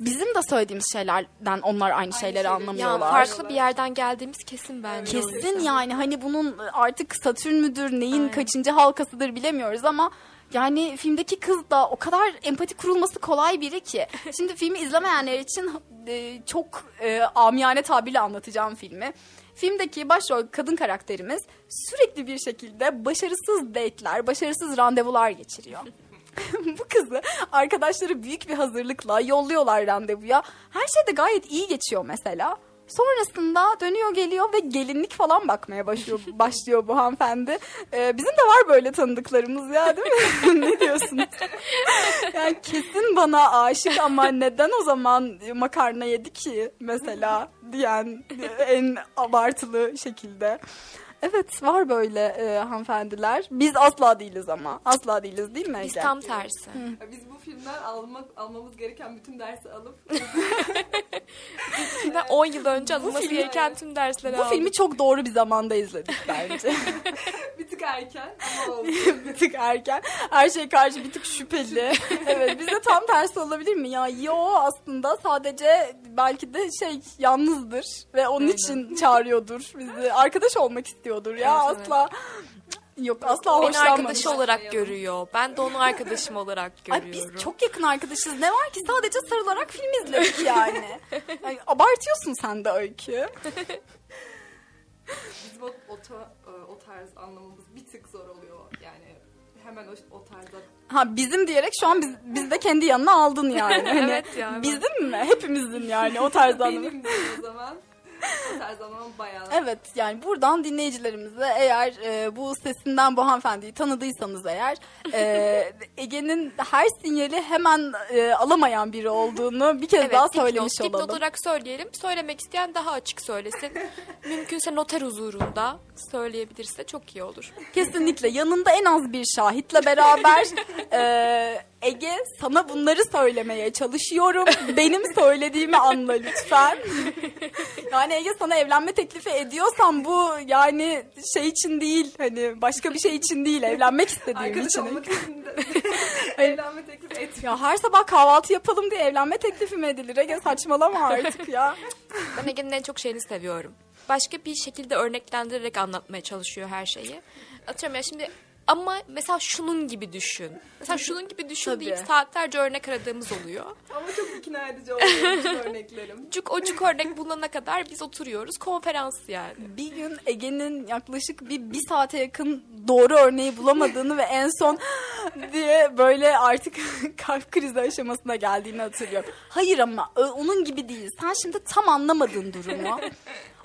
Bizim de söylediğimiz şeylerden onlar aynı, şeyleri şeyleri- Ya anlamıyorlar. farklı bir yerden geldiğimiz kesin bence. Kesin yani hani bunun artık Satürn müdür neyin Aynen. kaçıncı halkasıdır bilemiyoruz ama yani filmdeki kız da o kadar empati kurulması kolay biri ki. Şimdi filmi izlemeyenler için e, çok e, amiyane tabirle anlatacağım filmi. Filmdeki başrol kadın karakterimiz sürekli bir şekilde başarısız date'ler, başarısız randevular geçiriyor. Bu kızı arkadaşları büyük bir hazırlıkla yolluyorlar randevuya. Her şey de gayet iyi geçiyor mesela. Sonrasında dönüyor geliyor ve gelinlik falan bakmaya başlıyor, başlıyor bu hanımefendi. Ee, bizim de var böyle tanıdıklarımız ya değil mi? ne diyorsunuz? yani kesin bana aşık ama neden o zaman makarna yedi ki mesela diyen en abartılı şekilde. Evet var böyle e, hanımefendiler. Biz asla değiliz ama. Asla değiliz değil mi Biz Ege? tam tersi. biz bu filmden almak almamız gereken bütün dersi alıp Filmden 10 yıl önce alınması filmi- gereken tüm dersleri Bu filmi çok doğru bir zamanda izledik bence. bir tık erken ama olsun. bir tık erken. Her şey karşı bir tık şüpheli. Evet bizde tam tersi olabilir mi? Ya yo aslında sadece belki de şey yalnızdır ve onun Aynen. için çağırıyordur bizi. Arkadaş olmak istiyordur ya Evet, evet. Yok asla Beni hoşlanmamış. arkadaşı olarak görüyor. Ben de onu arkadaşım olarak Ay görüyorum. biz çok yakın arkadaşız. Ne var ki sadece sarılarak film izledik yani. Ay, abartıyorsun sen de öykü. Bizim o, o, e, o tarz anlamamız bir tık zor oluyor. Yani hemen o, o tarzda Ha bizim diyerek şu an biz, biz de kendi yanına aldın yani. Hani Evet ya, evet. Bizim mi? Hepimizin yani o tarzda anlamı. benim o zaman tarz anlamam bayağı. Evet yani buradan dinleyicilerimize eğer e, bu sesinden bu hanımefendiyi tanıdıysanız eğer e, Ege'nin her sinyali hemen e, alamayan biri olduğunu bir kez Evet, daha dipnot. söylemiş Dipnot olalım. olarak söyleyelim. Söylemek isteyen daha açık söylesin. Mümkünse noter huzurunda söyleyebilirse çok iyi olur. Kesinlikle yanında en az bir şahitle beraber e, Ege sana bunları söylemeye çalışıyorum. Benim söylediğimi anla lütfen. Yani Ege sana evlenme teklifi ediyorsam bu yani şey için değil hani başka bir şey için değil evlenmek istediğim Arkadaş için. olmak için de evlenme teklif etmiyor. Ya her sabah kahvaltı yapalım diye evlenme teklifi mi edilir? Ege saçmalama artık ya. Ben Ege'nin en çok şeyini seviyorum. Başka bir şekilde örneklendirerek anlatmaya çalışıyor her şeyi. Atıyorum ya şimdi ama mesela şunun gibi düşün. Mesela şunun gibi düşün Tabii. deyip saatlerce örnek aradığımız oluyor. Ama çok ikna edici oluyor örneklerim. Cuk ocuk örnek bulana kadar biz oturuyoruz. Konferans yani. Bir gün Ege'nin yaklaşık bir, bir saate yakın doğru örneği bulamadığını ve en son diye böyle artık kalp krizi aşamasına geldiğini hatırlıyorum. Hayır ama onun gibi değil. Sen şimdi tam anlamadın durumu.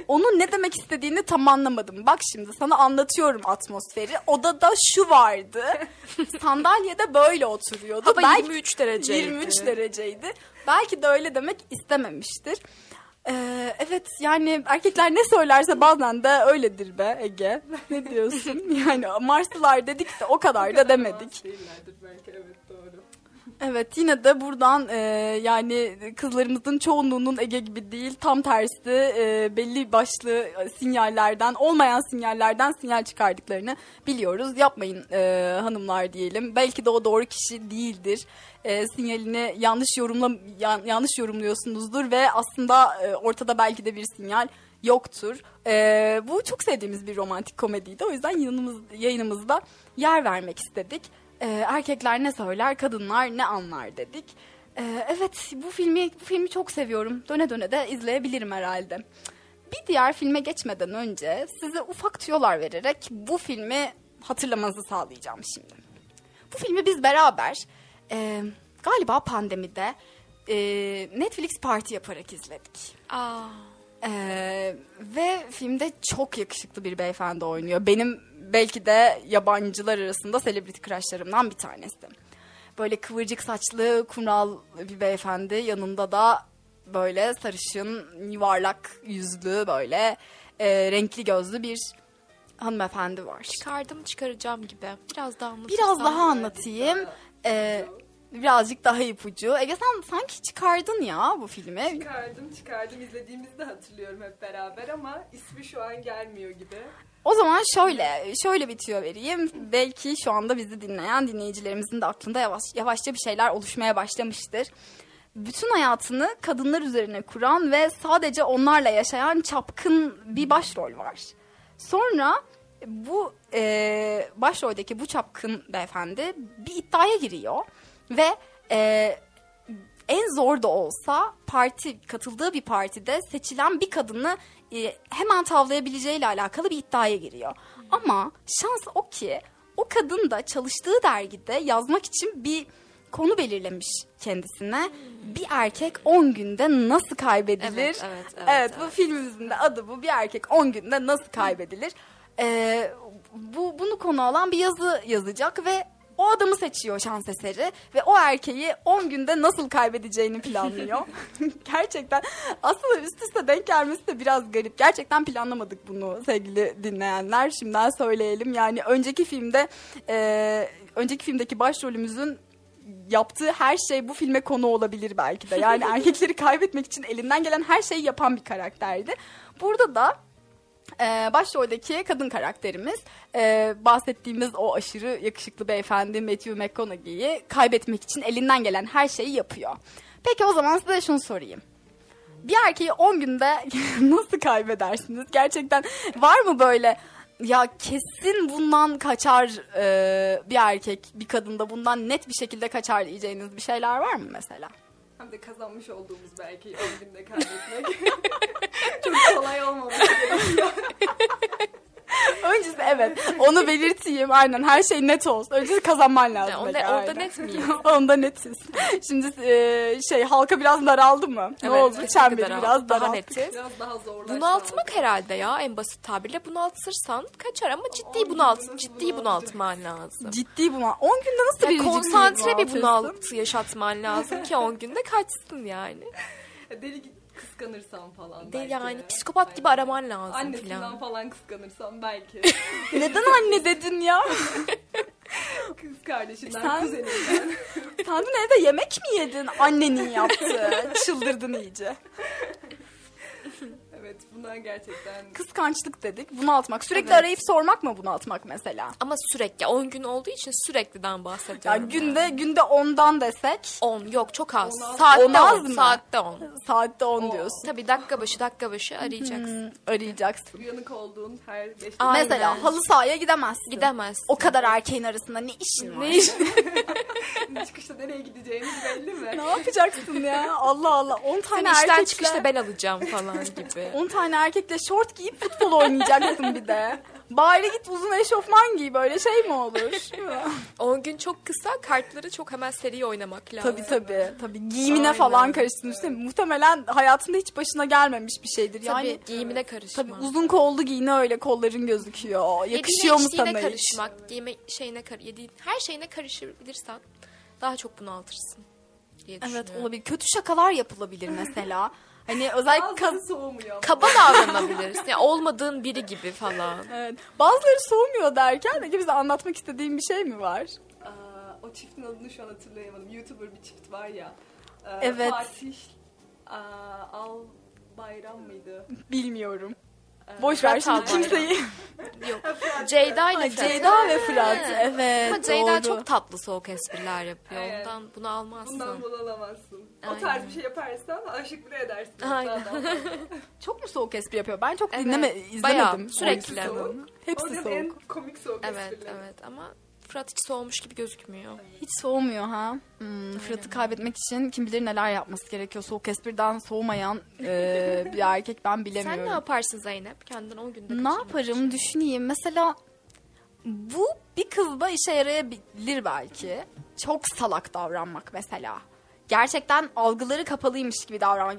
Onun ne demek istediğini tam anlamadım. Bak şimdi sana anlatıyorum atmosferi. Odada şu vardı. Sandalyede böyle oturuyordu. Hava Belki- 23 dereceydi. 23 dereceydi. Belki de öyle demek istememiştir. Ee, evet yani erkekler ne söylerse bazen de öyledir be Ege. Ne diyorsun? Yani Marslılar dedik de o kadar da demedik. Belki evet. Evet yine de buradan e, yani kızlarımızın çoğunluğunun Ege gibi değil tam tersi e, belli başlı sinyallerden olmayan sinyallerden sinyal çıkardıklarını biliyoruz. Yapmayın e, hanımlar diyelim. Belki de o doğru kişi değildir. E, sinyalini yanlış yorumla yan- yanlış yorumluyorsunuzdur ve aslında e, ortada belki de bir sinyal yoktur. E, bu çok sevdiğimiz bir romantik komediydi. O yüzden yayınımız, yayınımızda yer vermek istedik. Ee, erkekler ne söyler, kadınlar ne anlar dedik. Ee, evet, bu filmi bu filmi çok seviyorum. Döne döne de izleyebilirim herhalde. Bir diğer filme geçmeden önce size ufak tüyolar vererek bu filmi hatırlamanızı sağlayacağım şimdi. Bu filmi biz beraber e, galiba pandemide e, Netflix parti yaparak izledik. Aa. Ee, ve filmde çok yakışıklı bir beyefendi oynuyor. Benim belki de yabancılar arasında celebrity crushlarımdan bir tanesi. Böyle kıvırcık saçlı, kumral bir beyefendi. Yanında da böyle sarışın, yuvarlak yüzlü böyle e, renkli gözlü bir hanımefendi var. Çıkardım çıkaracağım gibi. Biraz daha anlatırsan. Biraz daha anlatayım. Ee, birazcık daha ipucu. Ege sen sanki çıkardın ya bu filmi. Çıkardım çıkardım izlediğimizde hatırlıyorum hep beraber ama ismi şu an gelmiyor gibi. O zaman şöyle şöyle bir tüyo vereyim. Belki şu anda bizi dinleyen dinleyicilerimizin de aklında yavaş, yavaşça bir şeyler oluşmaya başlamıştır. Bütün hayatını kadınlar üzerine kuran ve sadece onlarla yaşayan çapkın bir başrol var. Sonra bu e, başroldeki bu çapkın beyefendi bir iddiaya giriyor ve e, en zor da olsa parti katıldığı bir partide seçilen bir kadını e, hemen tavlayabileceğiyle alakalı bir iddiaya giriyor. Ama şans o ki o kadın da çalıştığı dergide yazmak için bir konu belirlemiş kendisine. Bir erkek 10 günde nasıl kaybedilir? Evet, evet, evet, evet bu evet. filmimizin de adı bu. Bir erkek 10 günde nasıl kaybedilir? Ee, bu bunu konu alan bir yazı yazacak ve o adamı seçiyor şans eseri ve o erkeği 10 günde nasıl kaybedeceğini planlıyor. Gerçekten aslında üst üste denk gelmesi de biraz garip. Gerçekten planlamadık bunu sevgili dinleyenler. Şimdiden söyleyelim. Yani önceki filmde e, önceki filmdeki başrolümüzün yaptığı her şey bu filme konu olabilir belki de. Yani erkekleri kaybetmek için elinden gelen her şeyi yapan bir karakterdi. Burada da ee, başroldeki kadın karakterimiz e, bahsettiğimiz o aşırı yakışıklı beyefendi Matthew McConaughey'i kaybetmek için elinden gelen her şeyi yapıyor. Peki o zaman size şunu sorayım. Bir erkeği 10 günde nasıl kaybedersiniz? Gerçekten var mı böyle ya kesin bundan kaçar e, bir erkek bir kadında bundan net bir şekilde kaçar diyeceğiniz bir şeyler var mı mesela? Hem de kazanmış olduğumuz belki 10 günde kaybetmek. Çok kolay gerekiyor. Öncesi evet onu belirteyim aynen her şey net olsun. Öncesi kazanman lazım. Ya, onda- Ege, orada aynen. net miyiz? Onda netiz. Şimdi e, şey halka biraz daraldı mı? ne Evet, oldu? kesinlikle Çemberi biraz Daha daralttık. net. Biraz daha zorlaştı. Bunaltmak herhalde ya en basit tabirle. Bunaltırsan kaçar ama ciddi bunalt ciddi bunaltman lazım. Ciddi buna. 10 günde nasıl bir konsantre bir bunaltı yaşatman lazım ki 10 günde kaçsın yani. Deli kıskanırsam falan De belki. yani psikopat gibi araman lazım Annesinden falan. falan kıskanırsam belki. Neden anne dedin ya? Kız kardeşinden, Sen- kuzeninden. Sen dün evde yemek mi yedin? Annenin yaptığı. Çıldırdın iyice. Bunlar gerçekten Kıskançlık dedik. Bunaltmak. Sürekli Evet. arayıp sormak mı bunaltmak mesela? Ama sürekli 10 gün olduğu için sürekliden Ya bahsediyorum. günde günde ondan desek 10 yok çok az. On az. Saatte On az 10. mı? Saatte 10. saatte 10 diyorsun. Tabii dakika başı dakika başı arayacaksın. Hmm, arayacaksın. uyanık olduğun her beş dakika. Aynen. Mesela halı sahaya gidemezsin. Gidemez. O kadar erkeğin arasında ne işin var? Ne iş? çıkışta nereye gideceğimiz belli mi? ne yapacaksın ya? Allah Allah. 10 tane Seni işten erkekle çıkışta ben alacağım falan gibi. 10 tane erkekle şort giyip futbol oynayacaksın bir de. Bari git uzun eşofman giy böyle şey mi olur? 10 gün çok kısa kartları çok hemen seri oynamak lazım. tabii tabii. Tabii giyimine Aynen. falan karıştın. İşte muhtemelen hayatında hiç başına gelmemiş bir şeydir. Tabii Yani giyimine karışma. tabii uzun kollu giyine öyle kolların gözüküyor. Yakışıyor mu sana içtiğine hiç? karışmak, giyime şeyine kar yediğin her şeyine karışabilirsen daha çok bunaltırsın diye Evet olabilir. Kötü şakalar yapılabilir mesela. Hani özellikle Bazıları soğumuyor. Kaba davranabilirsin. Yani olmadığın biri gibi falan. Evet. Bazıları soğumuyor derken Ege bize anlatmak istediğin bir şey mi var? Aa, o çiftin adını şu an hatırlayamadım. YouTuber bir çift var ya. Aa, Evet. Fatih aa, Al Bayram mıydı? Bilmiyorum. Aa, Boş ver şimdi kimseyi. Yok. Ceyda ile Fırat. Ceyda ve Fırat. Evet Ama Ceyda doğru. çok tatlı soğuk espriler yapıyor. Evet. Ondan bunu almazsın. Bundan bunu alamazsın. O Aynen. tarz bir şey yaparsan aşık bile edersin. Aynen. Çok mu soğuk espri yapıyor? Ben çok Evet, dinleme, bayağı, izlemedim. sürekli. o ikisini. Hepsi soğuk. en komik soğuk Evet esprileri. evet ama Fırat hiç soğumuş gibi gözükmüyor. Hiç soğumuyor ha. Hmm, Fırat'ı kaybetmek için kim bilir neler yapması gerekiyor. Soğuk espriden soğumayan e, bir erkek ben bilemiyorum. Sen ne yaparsın Zeynep? Kendin 10 günde Ne kaçırmak yaparım için. düşüneyim. Mesela bu bir kızda işe yarayabilir belki. Çok salak davranmak mesela. Gerçekten algıları kapalıymış gibi davranmak.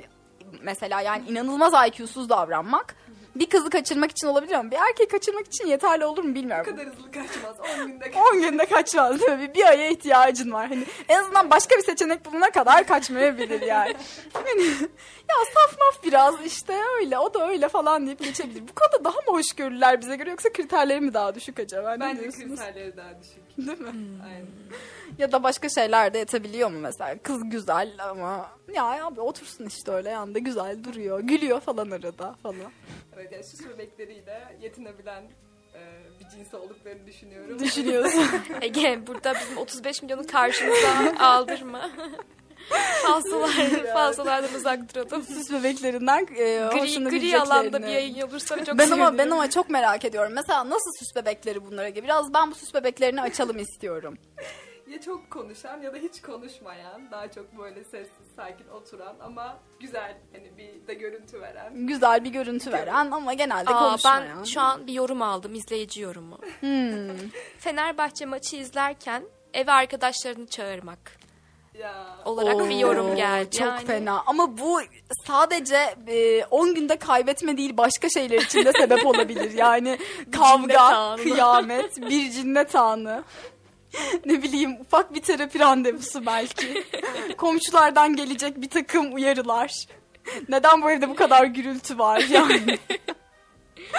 Mesela yani inanılmaz IQ'suz davranmak. Bir kızı kaçırmak için olabilir ama bir erkeği kaçırmak için yeterli olur mu Bu bilmiyorum. kadar hızlı kaçmaz. 10 günde 10 günde kaçmaz değil mi? Bir, aya ihtiyacın var. Hani en azından başka bir seçenek bulana kadar kaçmayabilir yani. Hani, ya saf maf biraz işte öyle o da öyle falan deyip geçebilir. Bu konuda daha mı hoşgörüler bize göre yoksa kriterleri mi daha düşük acaba? Ne Bence diyorsunuz? kriterleri daha düşük. Değil mi? Aynen. Ya da başka şeyler de yetebiliyor mu mesela? Kız güzel ama ya abi otursun işte öyle yanında güzel duruyor. Gülüyor falan arada falan. Evet yani süs bebekleriyle yetinebilen e, bir cins olduklarını düşünüyorum. Düşünüyorsun. Ege burada bizim 35 milyonu karşımıza aldırma. Falsolar, falsolardan uzak duralım. Süs bebeklerinden e, Gri, gri alanda bir yayın olursa çok Ben ama ben ama çok merak ediyorum. Mesela nasıl süs bebekleri bunlara gibi? Biraz ben bu süs bebeklerini açalım istiyorum. Ya çok konuşan ya da hiç konuşmayan, daha çok böyle sessiz, sakin oturan ama güzel hani bir de görüntü veren. Güzel bir görüntü veren ama genelde Aa, konuşmayan. ben şu an bir yorum aldım, izleyici yorumu. Hmm. Fenerbahçe maçı izlerken eve arkadaşlarını çağırmak Ya olarak bir Oo, yorum geldi. Çok Yani fena ama bu sadece e, 10 günde kaybetme değil başka şeyler için de sebep olabilir. Yani kavga, kıyamet, bir cinnet anı. ne bileyim ufak bir terapi randevusu belki. Komşulardan gelecek bir takım uyarılar. Neden bu evde bu kadar gürültü var yani?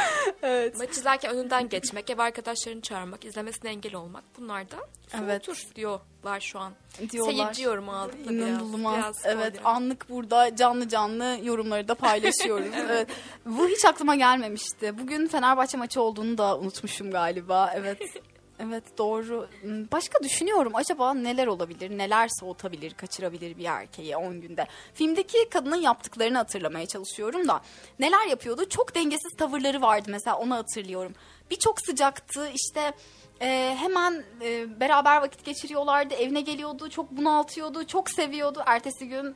evet. Maç izlerken önünden geçmek, ev arkadaşlarını çağırmak, izlemesine engel olmak. Bunlar da Evet. soğutur diyorlar şu an. Diyorlar. Seyirci yorumu aldık da biraz. İnanılmaz. biraz evet spoiler. anlık burada canlı canlı yorumları da paylaşıyoruz. evet. Bu hiç aklıma gelmemişti. Bugün Fenerbahçe maçı olduğunu da unutmuşum galiba. Evet. Evet doğru. Hmm, Başka düşünüyorum acaba neler olabilir, neler soğutabilir, kaçırabilir bir erkeği 10 günde. Filmdeki kadının yaptıklarını hatırlamaya çalışıyorum da neler yapıyordu? Çok dengesiz tavırları vardı mesela onu hatırlıyorum. Bir çok sıcaktı işte e, hemen e, beraber vakit geçiriyorlardı, evine geliyordu, çok bunaltıyordu, çok seviyordu. Ertesi gün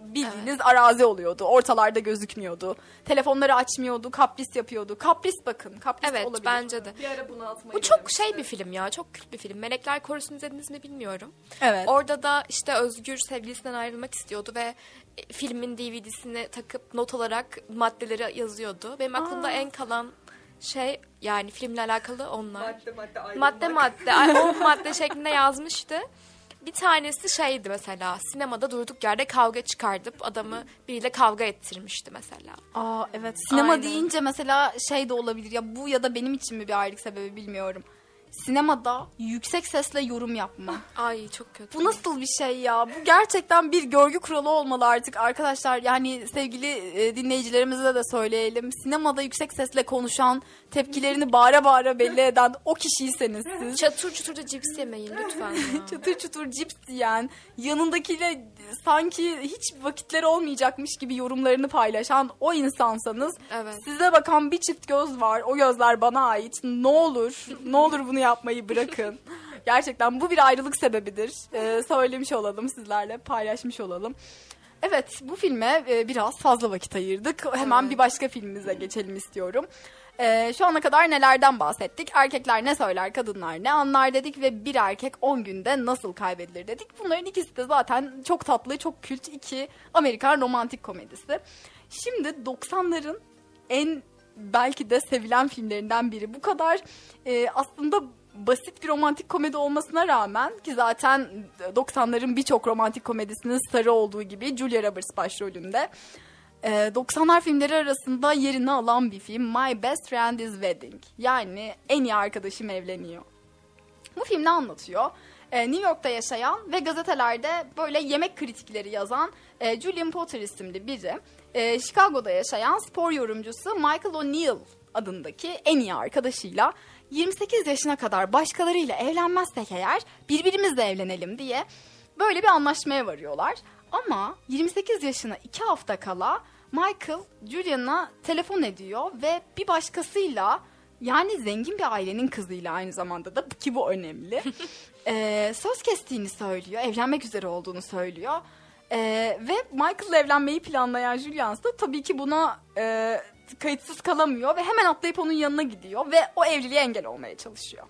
bildiğiniz arazi oluyordu. Ortalarda gözükmüyordu. Telefonları açmıyordu, kapris yapıyordu. Kapris bakın, kapris Evet olabilir. bence de. bir ara bunaltmayı Bu çok şey bir film ya. Çok kült bir film. Melekler Korusu'nu izlediniz mi bilmiyorum. Evet. Orada da işte Özgür sevgilisinden ayrılmak istiyordu ve e, filmin DVD'sini takıp not olarak maddeleri yazıyordu. Benim aklımda en kalan şey yani filmle alakalı onlar. Madde madde ayrılmak. Madde madde. Ay, o madde şeklinde yazmıştı. Bir tanesi şeydi mesela sinemada durduk yerde kavga çıkartıp adamı biriyle kavga ettirmişti mesela. Aa evet. Sinema Aynen. deyince mesela şey de olabilir ya bu ya da benim için mi bir ayrılık sebebi bilmiyorum. Sinemada yüksek sesle yorum yapma. Ay çok kötü. Bu nasıl bir şey ya? Bu gerçekten bir görgü kuralı olmalı artık arkadaşlar. Yani sevgili e, dinleyicilerimize de söyleyelim. Sinemada yüksek sesle konuşan, tepkilerini bağıra bağıra belli eden o kişiyseniz siz. Çatır çutur da cips yemeyin lütfen. Çatır çutur cips yiyen, yanındakiyle sanki hiç vakitleri olmayacakmış gibi yorumlarını paylaşan o insansanız Evet. size bakan bir çift göz var. O gözler bana ait. Ne olur, ne olur bunu yapmayı bırakın. Gerçekten bu bir ayrılık sebebidir. Ee, söylemiş olalım sizlerle, paylaşmış olalım. Evet, bu filme e, biraz fazla vakit ayırdık. Hemen Evet. bir başka filmimize geçelim istiyorum. Ee, şu ana kadar nelerden bahsettik? Erkekler ne söyler, kadınlar ne anlar dedik ve bir erkek 10 günde nasıl kaybedilir dedik. Bunların ikisi de zaten çok tatlı, çok kült iki Amerikan romantik komedisi. Şimdi 90'ların en belki de sevilen filmlerinden biri. Bu kadar e, aslında basit bir romantik komedi olmasına rağmen ki zaten 90'ların birçok romantik komedisinin starı olduğu gibi Julia Roberts başrolünde. E, 90'lar filmleri arasında yerini alan bir film My Best Friend is Wedding. Yani en iyi arkadaşım evleniyor. Bu film ne anlatıyor? Ee, New York'ta yaşayan ve gazetelerde böyle yemek kritikleri yazan e, Julian Potter isimli biri. e, Chicago'da yaşayan spor yorumcusu Michael O'Neill adındaki en iyi arkadaşıyla 28 yaşına kadar başkalarıyla evlenmezsek eğer birbirimizle evlenelim diye böyle bir anlaşmaya varıyorlar. Ama 28 yaşına 2 hafta kala Michael Julian'a telefon ediyor ve bir başkasıyla yani zengin bir ailenin kızıyla aynı zamanda da ki bu önemli. Ee, söz kestiğini söylüyor, evlenmek üzere olduğunu söylüyor. Ee, ve Michael'la evlenmeyi planlayan Julian da tabii ki buna e, kayıtsız kalamıyor ve hemen atlayıp onun yanına gidiyor ve o evliliğe engel olmaya çalışıyor.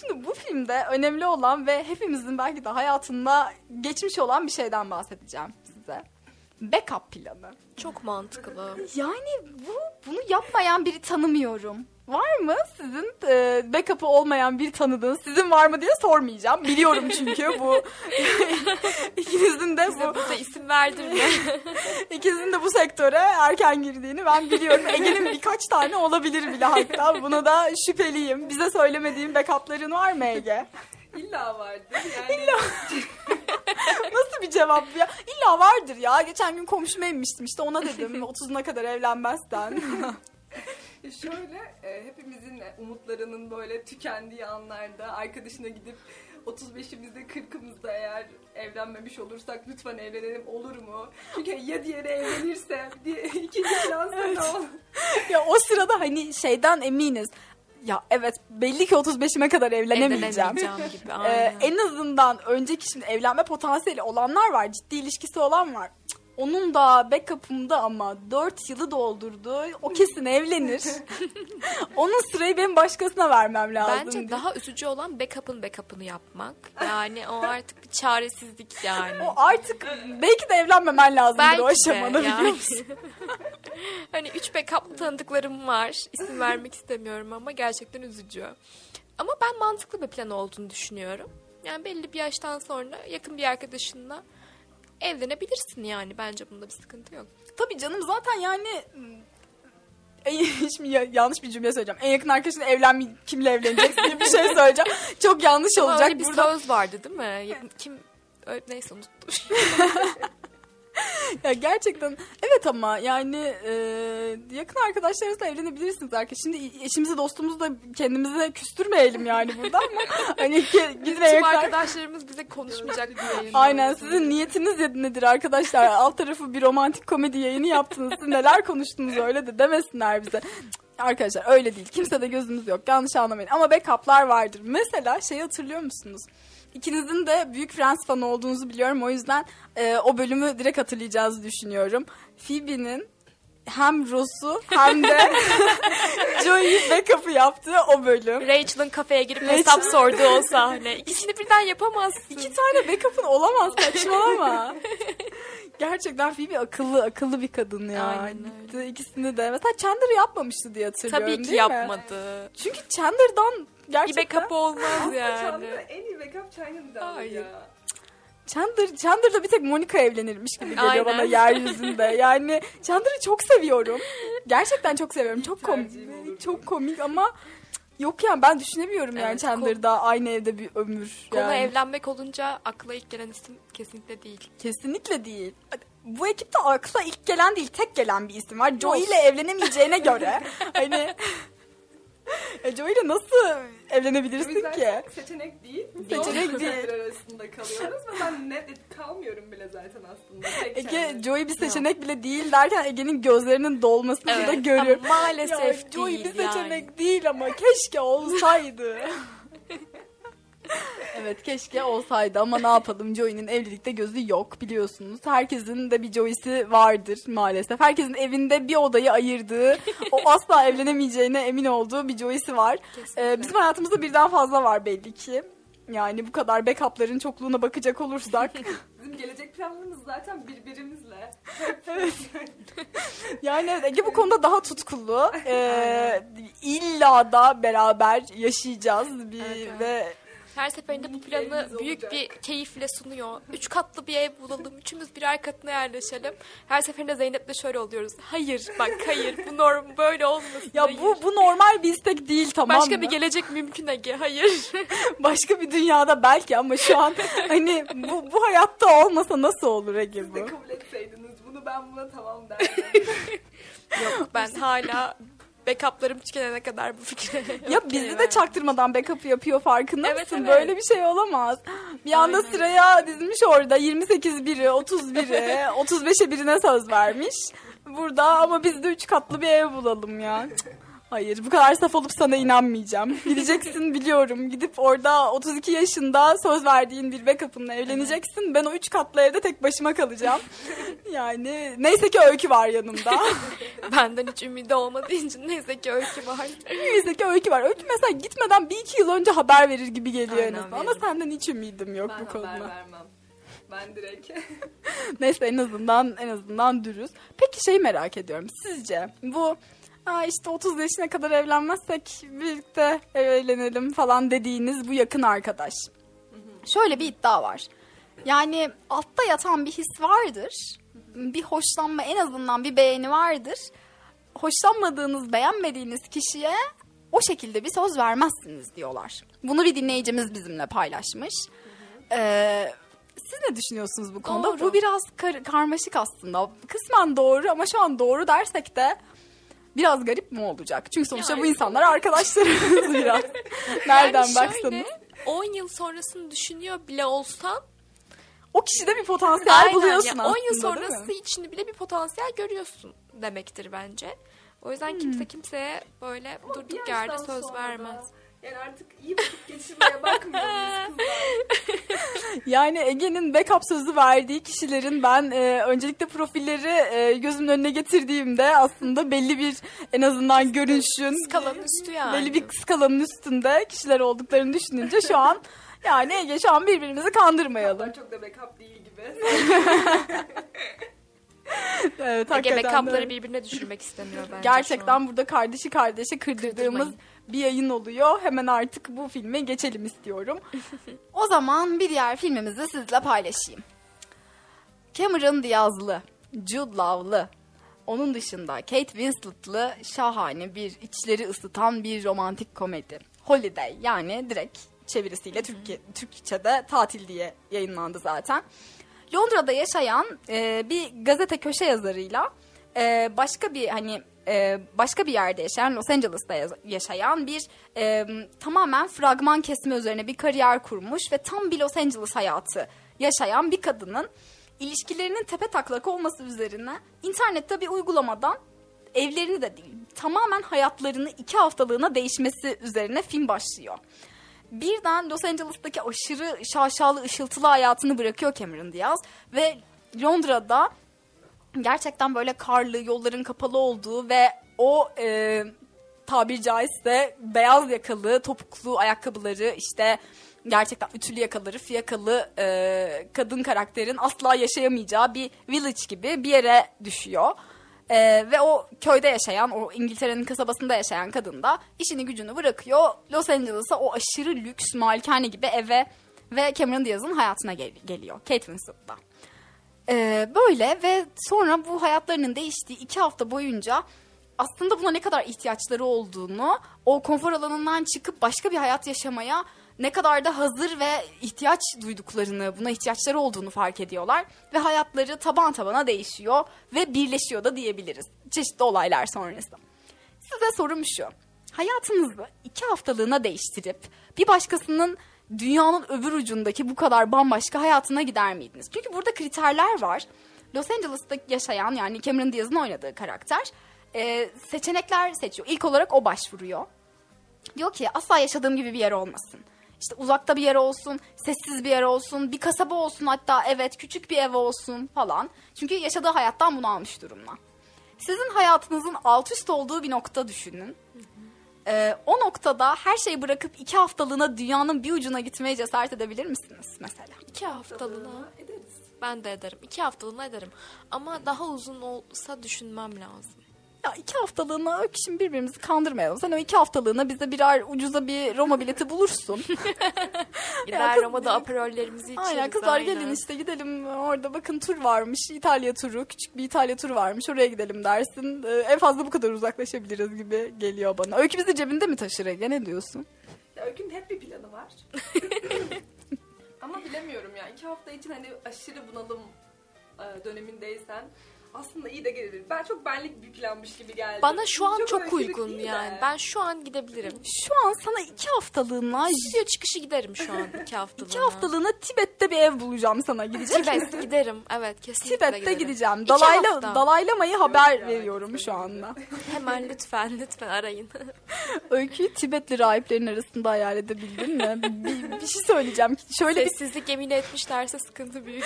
Şimdi bu filmde önemli olan ve hepimizin belki de hayatında geçmiş olan bir şeyden bahsedeceğim size. Backup planı. Çok mantıklı. Yani bu bunu yapmayan biri tanımıyorum. Var mı sizin e, backup'ı olmayan bir tanıdığınız? Sizin var mı diye sormayacağım. Biliyorum çünkü bu ikinizin de Bize bu burada isim verdirme. ikinizin de bu sektöre erken girdiğini ben biliyorum. Ege'nin birkaç tane olabilir bile hatta. Buna da şüpheliyim. Bize söylemediğin backup'ların var mı Ege? İlla vardır yani. Nasıl bir cevap ya? İlla vardır ya. Geçen gün komşuma inmiştim işte ona dedim 30'una kadar evlenmezsen. Şöyle e, hepimizin umutlarının böyle tükendiği anlarda arkadaşına gidip 35'imizde 40'ımızda eğer evlenmemiş olursak lütfen evlenelim olur mu? Çünkü ya diğeri evlenirse diye ikinci plan sana olur. ya o sırada hani şeyden eminiz. Ya evet belli ki 35'ime kadar evlenemeyeceğim. Evlenemeyeceğim gibi. Ee, en azından önceki şimdi evlenme potansiyeli olanlar var. Ciddi ilişkisi olan var. Cık, Onun da backup'ımda ama 4 yılı doldurdu. O kesin evlenir. Onun sırayı benim başkasına vermem lazım. Bence diye. daha üzücü olan backup'ın backup'ını yapmak. Yani o artık bir çaresizlik yani. O artık belki de evlenmemen Belki o de aşamada biliyor yani. musun? hani üç backup'lı tanıdıklarım var. İsim vermek istemiyorum ama gerçekten üzücü. Ama ben mantıklı bir plan olduğunu düşünüyorum. Yani belli bir yaştan sonra yakın bir arkadaşınla evlenebilirsin yani. Bence bunda bir sıkıntı yok. Tabii canım zaten yani en, şimdi ya- yanlış bir cümle söyleyeceğim. En yakın arkadaşınla evlenme kimle evleneceksin diye bir şey söyleyeceğim. Çok yanlış olacak öyle bir burada. söz vardı değil mi? Kim neyse unuttum. Ya gerçekten evet ama yani e, yakın arkadaşlarınızla evlenebilirsiniz arkadaş. Şimdi eşimizi dostumuzu da kendimize küstürmeyelim yani burada ama hani ke- Tüm yakın arkadaşlarımız bize konuşmayacak yayın. Aynen sizin niyetiniz nedir arkadaşlar? Alt tarafı bir romantik komedi yayını yaptınız. Siz neler konuştunuz öyle de demesinler bize. Arkadaşlar öyle değil. Kimse de gözünüz yok. Yanlış anlamayın. Ama backup'lar vardır. Mesela şey hatırlıyor musunuz? İkinizin de büyük Friends fanı olduğunuzu biliyorum. O yüzden e, o bölümü direkt hatırlayacağınızı düşünüyorum. Phoebe'nin hem Ross'u hem de Joey'i backup'ı yaptığı o bölüm. Rachel'ın kafeye girip Rachel- hesap sorduğu o sahne. İkisini birden yapamazsın. İki tane backup'ın olamaz saçmalama. Gerçekten Phoebe akıllı akıllı bir kadın ya. Aynen öyle. İkisini de. Mesela Chandler yapmamıştı diye hatırlıyorum Tabii ki değil mi? yapmadı. Çünkü Chandler'dan gerçekten backup olmaz yani. Chandler'ın en iyi backup Chandler'dan Hayır. ya. Chandler Chandler'da bir tek Monica evlenirmiş gibi geliyor Aynen. bana yeryüzünde. Yani Chandler'ı çok seviyorum. Gerçekten çok seviyorum. Çok komik. Çok komik ama yok yani ben düşünemiyorum yani Evet, Chandler'da aynı evde bir ömür. Konu yani. evlenmek olunca akla ilk gelen isim kesinlikle değil. Kesinlikle değil. Bu ekipte akla ilk gelen değil tek gelen bir isim var. Joey ile evlenemeyeceğine göre hani e, Joey ile nasıl evlenebilirsin yüzden ki? seçenek değil. Seçenek Zor değil. seçenekler arasında kalıyoruz ve ben net kalmıyorum bile zaten aslında. Tek Ege. Joey bir seçenek bile değil derken Ege'nin gözlerinin dolmasını da görüyorum. ama maalesef Ya, Joey değil bir seçenek yani. değil ama keşke olsaydı. evet keşke olsaydı ama ne yapalım Joey'nin evlilikte gözü yok biliyorsunuz. Herkesin de bir Joey'si vardır maalesef. Herkesin evinde bir odayı ayırdığı, o asla evlenemeyeceğine emin olduğu bir Joey'si var. Kesinlikle. Ee, bizim hayatımızda birden fazla var belli ki. Yani bu kadar backup'ların çokluğuna bakacak olursak. Bizim gelecek planlarımız zaten birbirimizle. Yani evet, Ege bu konuda daha tutkulu. Ee, illa da beraber yaşayacağız bir Evet, evet. ve Her seferinde bu planı büyük olacak. bir keyifle sunuyor. Üç katlı bir ev bulalım. Üçümüz birer katına yerleşelim. Her seferinde Zeynep'le şöyle oluyoruz. Hayır bak hayır bu norm böyle olmasın. ya hayır. bu bu normal bir istek değil tamam Başka mı? bir gelecek mümkün Ege. Hayır. Başka bir dünyada belki ama şu an hani bu bu hayatta olmasa nasıl olur Ege Siz bu? de kabul etseydiniz bunu ben buna tamam derdim. Yok ben hala backup'larım tükenene kadar bu fikre. Ya bizi de çaktırmadan backup yapıyor farkında Evet, mısın? evet. Böyle bir şey olamaz. Bir anda Aynen. sıraya dizmiş orada 28 biri, 30 biri, 35'e birine söz vermiş. Burada ama biz de üç katlı bir ev bulalım ya. Hayır bu kadar saf olup sana inanmayacağım. Gideceksin biliyorum. Gidip orada 32 yaşında söz verdiğin bir backup'ınla evleneceksin. Ben o üç katlı evde tek başıma kalacağım. Yani neyse ki öykü var yanımda. Benden hiç ümidi olmadığı için neyse ki öykü var. Neyse ki öykü var. Öykü mesela gitmeden bir iki yıl önce haber verir gibi geliyor en Aynen, azından. Ama senden hiç ümidim yok ben bu konuda. haber vermem. Ben direkt. Neyse en azından en azından dürüst. Peki şey merak ediyorum. Sizce bu Aa işte 30 yaşına kadar evlenmezsek birlikte evlenelim falan dediğiniz bu yakın arkadaş. Şöyle bir iddia var. Yani altta yatan bir his vardır. Bir hoşlanma en azından bir beğeni vardır. Hoşlanmadığınız, beğenmediğiniz kişiye o şekilde bir söz vermezsiniz diyorlar. Bunu bir dinleyicimiz bizimle paylaşmış. Ee, siz ne düşünüyorsunuz bu konuda? Doğru. Bu biraz kar- karmaşık aslında. Kısmen doğru ama şu an doğru dersek de biraz garip mi olacak? Çünkü sonuçta Yani- bu insanlar arkadaşlarımız biraz. Nereden yani baksanız. şöyle 10 yıl sonrasını düşünüyor bile olsan O kişide bir potansiyel aynen buluyorsun ya, aslında 10 yıl sonrası mi? için bile bir potansiyel görüyorsun demektir bence. O yüzden Hmm. kimse kimseye böyle Ama durduk yerde söz sonra da vermez. Yani artık iyi vakit geçirmeye bakmıyor muyuz kızlar? Yani Ege'nin backup sözü verdiği kişilerin ben e, öncelikle profilleri e, gözümün önüne getirdiğimde aslında belli bir en azından görünüşün Skalanın üstü yani. belli bir skalanın üstünde kişiler olduklarını düşününce şu an yani Ege şu an birbirimizi kandırmayalım. Çok da backup değil gibi. Evet, Ege de. backup'ları birbirine düşürmek istemiyor bence şu an. Gerçekten burada kardeşi kardeşe kırdırdığımız Kırdırmayın. Bir yayın oluyor. Hemen artık bu filme geçelim istiyorum. o zaman bir diğer filmimizi sizle paylaşayım. Cameron Diaz'lı, Jude Law'lı, onun dışında Kate Winslet'lı şahane bir içleri ısıtan bir romantik komedi. Holiday yani direkt çevirisiyle Türkiye, Türkçe'de tatil diye yayınlandı zaten. Londra'da yaşayan e, bir gazete köşe yazarıyla e, başka bir hani e, başka bir yerde yaşayan Los Angeles'ta yaşayan bir e, tamamen fragman kesme üzerine bir kariyer kurmuş ve tam bir Los Angeles hayatı yaşayan bir kadının ilişkilerinin tepe taklak olması üzerine internette bir uygulamadan evlerini de değil tamamen hayatlarını iki haftalığına değişmesi üzerine film başlıyor. Birden Los Angeles'taki aşırı şaşalı ışıltılı hayatını bırakıyor Cameron Diaz ve Londra'da gerçekten böyle karlı yolların kapalı olduğu ve o e, tabir caizse beyaz yakalı topuklu ayakkabıları işte gerçekten ütülü yakaları fiyakalı e, kadın karakterin asla yaşayamayacağı bir village gibi bir yere düşüyor. E, ve o köyde yaşayan, o İngiltere'nin kasabasında yaşayan kadın da işini gücünü bırakıyor. Los Angeles'a o aşırı lüks malikane gibi eve ve Cameron Diaz'ın hayatına gel- geliyor. Kate Winslet'la. Ee, böyle ve sonra bu hayatlarının değiştiği iki hafta boyunca aslında buna ne kadar ihtiyaçları olduğunu, o konfor alanından çıkıp başka bir hayat yaşamaya ne kadar da hazır ve ihtiyaç duyduklarını, buna ihtiyaçları olduğunu fark ediyorlar. Ve hayatları taban tabana değişiyor ve birleşiyor da diyebiliriz çeşitli olaylar sonrası. Size sorum şu. Hayatınızı iki haftalığına değiştirip bir başkasının dünyanın öbür ucundaki bu kadar bambaşka hayatına gider miydiniz? Çünkü burada kriterler var. Los Angeles'ta yaşayan yani Cameron Diaz'ın oynadığı karakter e, seçenekler seçiyor. İlk olarak o başvuruyor. Diyor ki asla yaşadığım gibi bir yer olmasın. İşte uzakta bir yer olsun, sessiz bir yer olsun, bir kasaba olsun hatta evet küçük bir ev olsun falan. Çünkü yaşadığı hayattan bunu almış durumda. Sizin hayatınızın alt üst olduğu bir nokta düşünün. Ee, o noktada her şeyi bırakıp iki haftalığına dünyanın bir ucuna gitmeye cesaret edebilir misiniz mesela? İki haftalığına ederiz. ben de ederim. İki haftalığına ederim. Ama daha uzun olsa düşünmem lazım. Ya iki haftalığına şimdi birbirimizi kandırmayalım. Sen o iki haftalığına bize birer ucuza bir Roma bileti bulursun. Gider kız- Roma'da aperollerimizi içeriz. aynen kızlar gelin işte gidelim orada bakın tur varmış İtalya turu küçük bir İtalya turu varmış oraya gidelim dersin. Ee, en fazla bu kadar uzaklaşabiliriz gibi geliyor bana. Öykü bizi cebinde mi taşır Ege ne diyorsun? Ya Öykü'nün hep bir planı var. Ama bilemiyorum ya. iki hafta için hani aşırı bunalım e, dönemindeysen aslında iyi de gelir. Ben çok benlik bir planmış gibi geldi. Bana şu an çok, aşırı uygun de. yani. Ben şu an gidebilirim. Şu an sana iki haftalığına Stüdyo çıkışı giderim şu an iki haftalığına. iki haftalığına Tibet'te bir ev bulacağım sana gidecek misin? Tibet giderim. Evet kesinlikle Tibet'te giderim. gideceğim. Dalayla, dalaylamayı haber ya, veriyorum çok şu anda. Hemen lütfen lütfen arayın. Öyküyü Tibetli rahiplerin arasında hayal edebildin mi? bir, bir şey söyleyeceğim. Şöyle bir Sessizlik yemin etmişlerse sıkıntı büyük.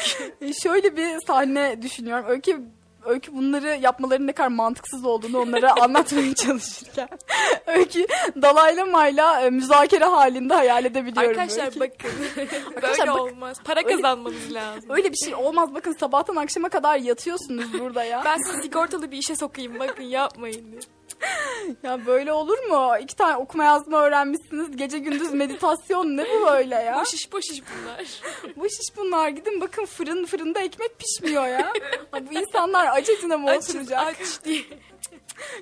şöyle bir sahne düşünüyorum. Öykü Öykü bunları yapmaların ne kadar mantıksız olduğunu onlara anlatmaya çalışırken Öykü dalaylamayla e, müzakere halinde hayal edebiliyorum. Arkadaşlar Öykü. bakın. Böyle bak- olmaz. Para Öyle- kazanmanız lazım. Öyle bir şey olmaz bakın sabahtan akşama kadar yatıyorsunuz burada ya. Ben sizi sigortalı bir işe sokayım bakın yapmayın diye. Ya böyle olur mu? İki tane okuma yazma öğrenmişsiniz. Gece gündüz meditasyon ne bu böyle ya? Boş iş boş iş bunlar. Bu iş bunlar. Gidin bakın fırın fırında ekmek pişmiyor ya. Ha, bu insanlar etine mi Açız oturacak? aç diye.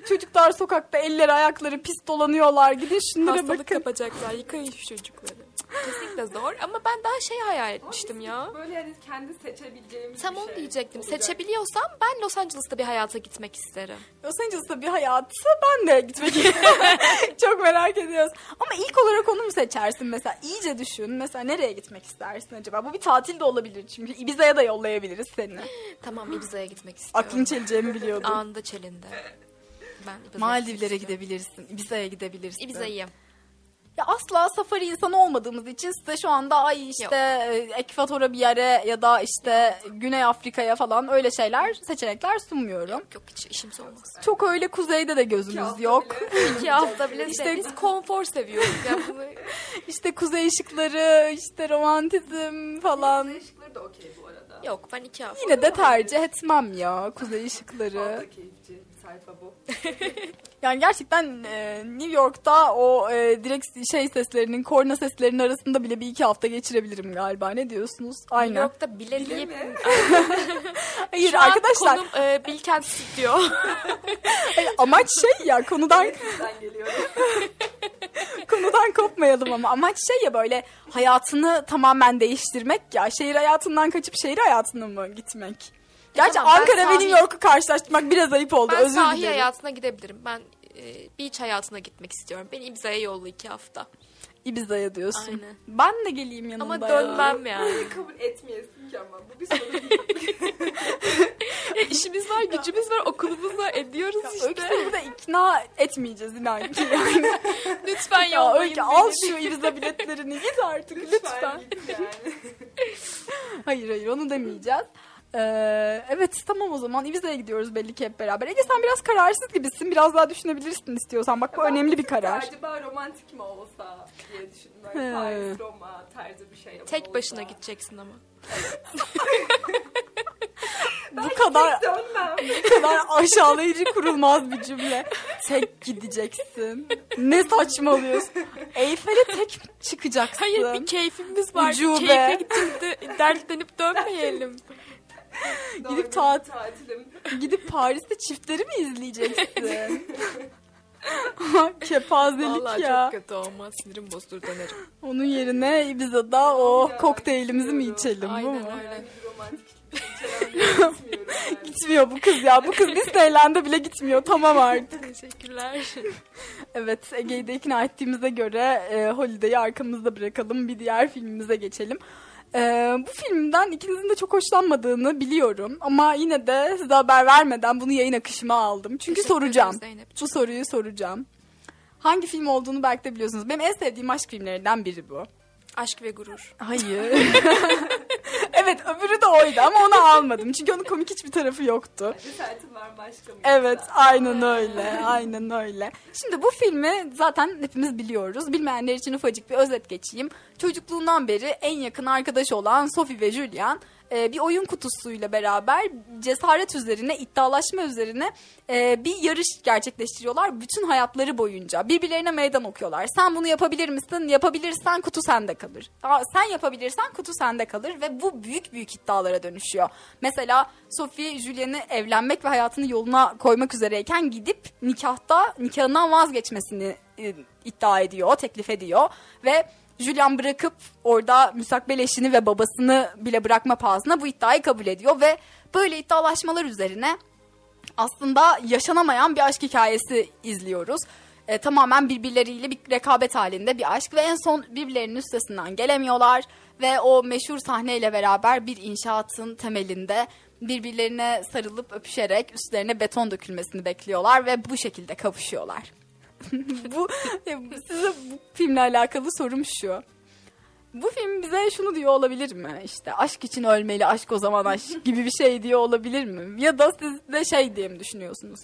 Çocuklar sokakta elleri ayakları pis dolanıyorlar. Gidin şunlara Hastalık bakın. kapacaklar. Yıkayın şu çocukları. Kesinlikle zor ama ben daha şey hayal etmiştim ya. Böyle hani kendi seçebileceğimiz Tam bir onu şey diyecektim. olacak. Seçebiliyorsam ben Los Angeles'ta bir hayata gitmek isterim. Los Angeles'ta bir hayatı ben de gitmek çok merak ediyoruz. Ama ilk olarak onu mu seçersin mesela? İyice düşün. Mesela nereye gitmek istersin acaba? Bu bir tatil de olabilir çünkü. Ibiza'ya da yollayabiliriz seni. Tamam Ibiza'ya gitmek istiyorum. Aklın çeleceğimi biliyordum. Anında çelindi. Ben Ibiza'ya Maldivlere gidebilirsin. Ibiza'ya gidebilirsin. Ibiza'yı. Ya asla safari insanı olmadığımız için size şu anda ay işte e, ekvatora bir yere ya da işte Güney Afrika'ya falan öyle şeyler seçenekler sunmuyorum. Yok hiç işimiz olmaz. Çok öyle kuzeyde de İki gözümüz hafta yok. bile. İki hafta bile işte biz konfor seviyoruz. Yani bunu İşte kuzey ışıkları, işte romantizm falan. Kuzey ışıkları da okey bu arada. yok ben iki hafta. Yine de tercih etmem ya kuzey ışıkları. Sayfa bu. Yani gerçekten e, New York'ta o e, direkt şey seslerinin, korna seslerinin arasında bile bir iki hafta geçirebilirim galiba. Ne diyorsunuz? New Aynen. York'ta bile Bile mi? Hayır Şu arkadaşlar konum e, Bilkent diyor. amaç şey ya konudan konudan kopmayalım ama amaç şey ya böyle hayatını tamamen değiştirmek ya. Şehir hayatından kaçıp şehir hayatına mı gitmek? Gerçi tamam, ben Ankara ve sahil- New York'u karşılaştırmak biraz ayıp oldu. ben Özür sahil dilerim. hayatına gidebilirim. Ben e, beach hayatına gitmek istiyorum. Beni Ibiza'ya yolla iki hafta. Ibiza'ya diyorsun. Aynen. Ben de geleyim yanında Ama ya. dönmem yani. Bunu kabul etmeyesin ki ama. Bu bir sorun değil. Ya işimiz var, gücümüz var, okulumuz var, ediyoruz işte. Öyküsü burada ikna etmeyeceğiz inan ki yani. Lütfen ya yollayın Öykü beni. al şu Ibiza biletlerini git artık lütfen. Lütfen git yani. Hayır hayır onu demeyeceğiz. Ee, evet tamam o zaman Ibiza'ya gidiyoruz belli ki hep beraber. Ege sen biraz kararsız gibisin. Biraz daha düşünebilirsin istiyorsan. Bak bu Ben önemli bir karar. Acaba romantik mi olsa diye düşündüm. Böyle. Paris, Roma tarzı bir şey Tek olsa. başına gideceksin ama. Bu kadar Dönmem. bu kadar aşağılayıcı kurulmaz bir cümle. Tek gideceksin. Ne saçmalıyorsun? Eyfel'e tek çıkacaksın. Hayır bir keyfimiz var. Ucube. Keyfe gidip de dertlenip dönmeyelim. Gidip tat- tatilim. Gidip Paris'te çiftleri mi izleyeceksin? Kepazelik Vallahi ya. çok kötü olmaz. Sinirim bozulur dönerim. Onun yerine Ibiza'da o Ya, kokteylimizi mi içelim bu Aynen mu? içeren bir gitmiyorum yani. Gitmiyor bu kız ya. Bu kız Disneyland'e bile gitmiyor. Tamam artık. Teşekkürler. Evet Ege'yi de ikna ettiğimize göre e, Holiday'i arkamızda bırakalım. Bir diğer filmimize geçelim. E, bu filmden ikinizin de çok hoşlanmadığını biliyorum. Ama yine de size haber vermeden bunu yayın akışıma aldım. Çünkü Teşekkür soracağım. Bu soruyu soracağım. Hangi film olduğunu belki de biliyorsunuz. Benim en sevdiğim aşk filmlerinden biri bu. Aşk ve gurur. Hayır. evet öbürü de oydu ama onu almadım. Çünkü onun komik hiçbir tarafı yoktu. Cesaretin var mı aşkım? Evet aynen öyle aynen öyle. Şimdi bu filmi zaten hepimiz biliyoruz. Bilmeyenler için ufacık bir özet geçeyim. Çocukluğundan beri en yakın arkadaş olan Sophie ve Julian e, bir oyun kutusuyla beraber cesaret üzerine, iddialaşma üzerine e, bir yarış gerçekleştiriyorlar bütün hayatları boyunca. Birbirlerine meydan okuyorlar. Sen bunu yapabilir misin? Yapabilirsen kutu sende kalır. Aa, sen yapabilirsen kutu sende kalır ve bu büyük büyük iddialara dönüşüyor. Mesela Sophie Julian'ı evlenmek ve hayatını yoluna koymak üzereyken gidip nikahta nikahından vazgeçmesini e, iddia ediyor, teklif ediyor ve Julian bırakıp orada müstakbel eşini ve babasını bile bırakma pahasına bu iddiayı kabul ediyor ve böyle iddialaşmalar üzerine aslında yaşanamayan bir aşk hikayesi izliyoruz. E, tamamen birbirleriyle bir rekabet halinde bir aşk ve en son birbirlerinin üstesinden gelemiyorlar ve o meşhur sahneyle beraber bir inşaatın temelinde birbirlerine sarılıp öpüşerek üstlerine beton dökülmesini bekliyorlar ve bu şekilde kavuşuyorlar. bu e, size bu filmle alakalı sorum şu. bu film bize şunu diyor olabilir mi? İşte aşk için ölmeli, aşk o zaman aşk gibi bir şey diyor olabilir mi? Ya da siz de şey diye mi düşünüyorsunuz?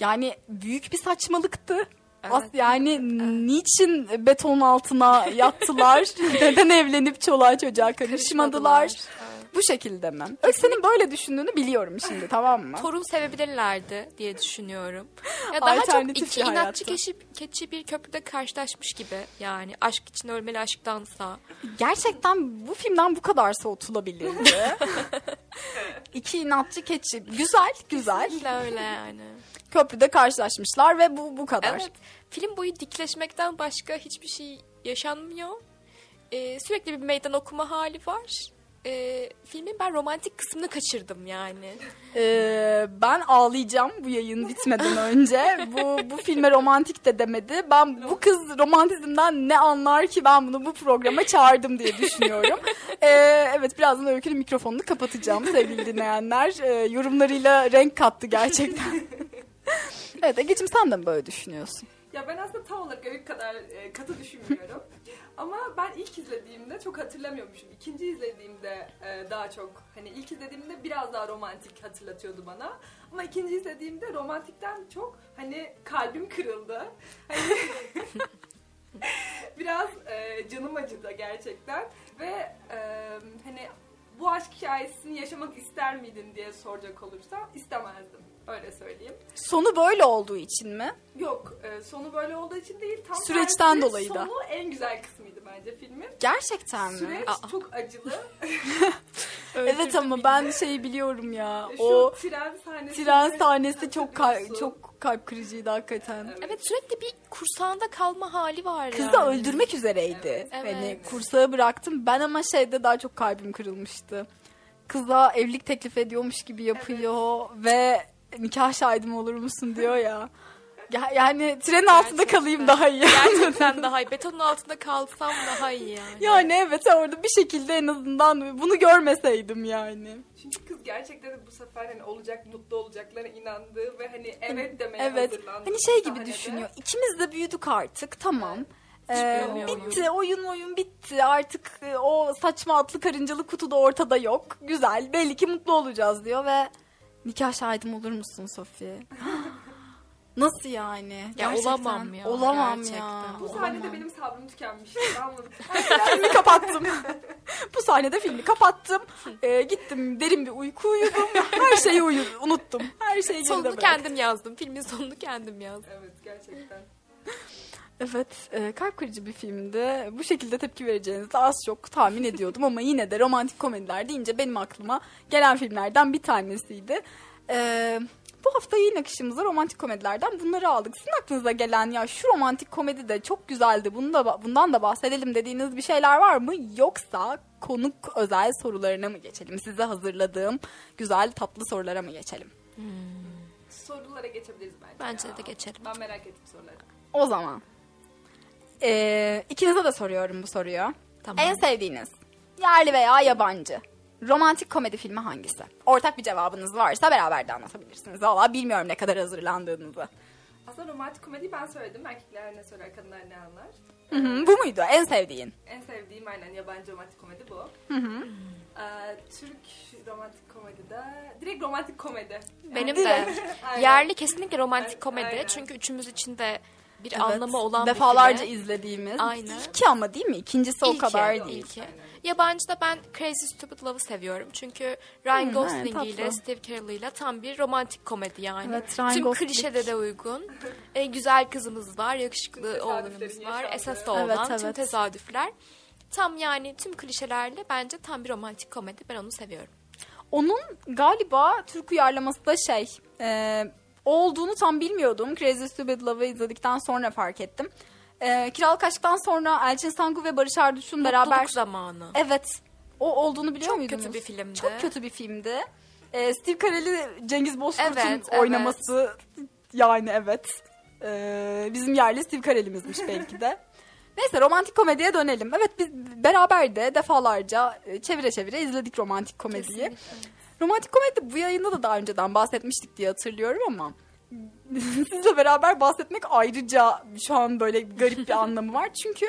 Yani büyük bir saçmalıktı. As yani niçin beton altına yattılar? Neden evlenip çoluğa çocuğa karışmadılar? Bu şekilde mi? Öksen'in böyle düşündüğünü biliyorum şimdi tamam mı? Torun sevebilirlerdi diye düşünüyorum. Ya daha çok iki bir inatçı keçi, keçi bir köprüde karşılaşmış gibi. Yani aşk için ölmeli aşktansa. Gerçekten bu filmden bu kadar soğutulabilirdi. İki inatçı keçi. Güzel, güzel. Kesinlikle öyle yani. Köprüde karşılaşmışlar ve bu bu kadar. Evet. Film boyu dikleşmekten başka hiçbir şey yaşanmıyor. Ee, sürekli bir meydan okuma hali var. Ee, filmin ben romantik kısmını kaçırdım yani. Ee, ben ağlayacağım bu yayın bitmeden önce. Bu bu filme romantik de demedi. Ben bu kız romantizmden ne anlar ki ben bunu bu programa çağırdım diye düşünüyorum. Ee, evet birazdan Öykü'nün mikrofonunu kapatacağım sevgili dinleyenler. Ee, yorumlarıyla renk kattı gerçekten. evet Ege'cim sen de mi böyle düşünüyorsun? Ya ben aslında tam olarak öykü kadar e, katı düşünmüyorum. Ama ben ilk izlediğimde çok hatırlamıyormuşum. İkinci izlediğimde e, daha çok hani ilk izlediğimde biraz daha romantik hatırlatıyordu bana. Ama ikinci izlediğimde romantikten çok hani kalbim kırıldı. Hani biraz e, canım acıdı gerçekten ve e, hani bu aşk hikayesini yaşamak ister miydin diye soracak olursa istemezdim. Öyle söyleyeyim. Sonu böyle olduğu için mi? Yok, e, sonu böyle olduğu için değil. Tam Süreçten tersi, dolayı da. Sonu en güzel kısmıydı bence filmin. Gerçekten mi? Süreç Aa. çok acılı. Evet ama ben şeyi biliyorum ya. Şu O tren sahnesi. tren sahnesi çok kal- hatırlıyorsun. çok kalp kırıcıydı hakikaten. Evet sürekli bir kursağında kalma hali var Kız yani. da öldürmek üzereydi. Evet. Hani Evet. kursağı bıraktım. Ben ama şeyde daha çok kalbim kırılmıştı. Kıza evlilik teklif ediyormuş gibi yapıyor ve nikah şahidim olur musun diyor ya. Ya- Yani trenin altında kalayım daha iyi. Gerçekten daha iyi. Betonun altında kalsam daha iyi yani. Yani evet orada bir şekilde en azından bunu görmeseydim yani. Çünkü kız gerçekten de bu sefer hani olacak, mutlu olacaklarına inandı ve hani evet demeye Evet. hazırlandı. Hani şey gibi sahnede. düşünüyor. İkimiz de büyüdük artık. Tamam. Ee, bitti. Oyun oyun bitti. Artık e, o saçma atlı karıncalı kutu da ortada yok. Güzel. Belli ki mutlu olacağız diyor ve nikah şahidim olur musun Sofi? Nasıl yani? Gerçekten. olamam ya, Olamam gerçekten. ya. Bu olamam. sahnede benim sabrım tükenmişti. Filmi kapattım. Bu sahnede filmi kapattım. Ee, gittim derin bir uyku uyudum. Her şeyi uyu unuttum. Her şeyi geride Sonunu bıraktım. kendim yazdım. Filmin sonunu kendim yazdım. evet gerçekten. Evet, e, kalp kırıcı bir filmdi. Bu şekilde tepki vereceğinizi az çok tahmin ediyordum ama yine de romantik komediler deyince benim aklıma gelen filmlerden bir tanesiydi. E, bu hafta yayın akışımıza romantik komedilerden bunları aldık. Sizin aklınıza gelen ya şu romantik komedi de çok güzeldi. Bunu da bundan da bahsedelim dediğiniz bir şeyler var mı? Yoksa konuk özel sorularına mı geçelim? Size hazırladığım güzel tatlı sorulara mı geçelim? Sorulara geçebiliriz bence. Bence ya. de geçelim. Ben merak ettim soruları. O zaman e, ikinize de soruyorum bu soruyu. Tamam. En sevdiğiniz yerli veya yabancı romantik komedi filmi hangisi? Ortak bir cevabınız varsa beraber de anlatabilirsiniz. Valla bilmiyorum ne kadar hazırlandığınızı. Aslında romantik komedi ben söyledim. Erkekler ne söyler, kadınlar ne anlar. Hı hı, bu muydu en sevdiğin? En sevdiğim aynen yabancı romantik komedi bu. Ee, Türk romantik komedide direkt romantik komedi. Benim de. Aynen. Yerli kesinlikle romantik komedi. aynen. Çünkü üçümüz için de bir Evet, anlamı olan Defalarca bir film. izlediğimiz. Aynen. İlki ama değil mi? İkincisi o İlki, kadar ilki. değil. Yabancıda ben Crazy Stupid Love'ı seviyorum. Çünkü Ryan Hmm, Gosling evet, ile. Steve Carell ile tam bir romantik komedi yani. Evet, Ryan Tüm Gosling. klişede de uygun. E, güzel kızımız var, yakışıklı Tüm oğlanımız tesadüflerin var, esas da olan Evet, tüm evet. tesadüfler. Tam yani tüm klişelerle bence tam bir romantik komedi. Ben onu seviyorum. Onun galiba Türk uyarlaması da şey e, o olduğunu tam bilmiyordum. Crazy Stupid Love'ı izledikten sonra fark ettim. E, Kiralık Aşk'tan sonra Elçin Sangu ve Barış Arduç'un beraber... Mutluluk zamanı. Evet. O olduğunu biliyor Çok muydunuz? kötü bir filmdi. Çok kötü bir filmdi. Ee, Steve Carell'i Cengiz Bozkurt'un Evet, evet. oynaması yani evet. Ee, bizim yerli Steve Carell'imizmiş belki de. Neyse romantik komediye dönelim. Evet biz beraber de defalarca e, çevire çevire izledik romantik komediyi. Kesinlikle. Romantik komedi bu yayında da daha önceden bahsetmiştik diye hatırlıyorum ama sizle beraber bahsetmek ayrıca şu an böyle garip bir anlamı var. Çünkü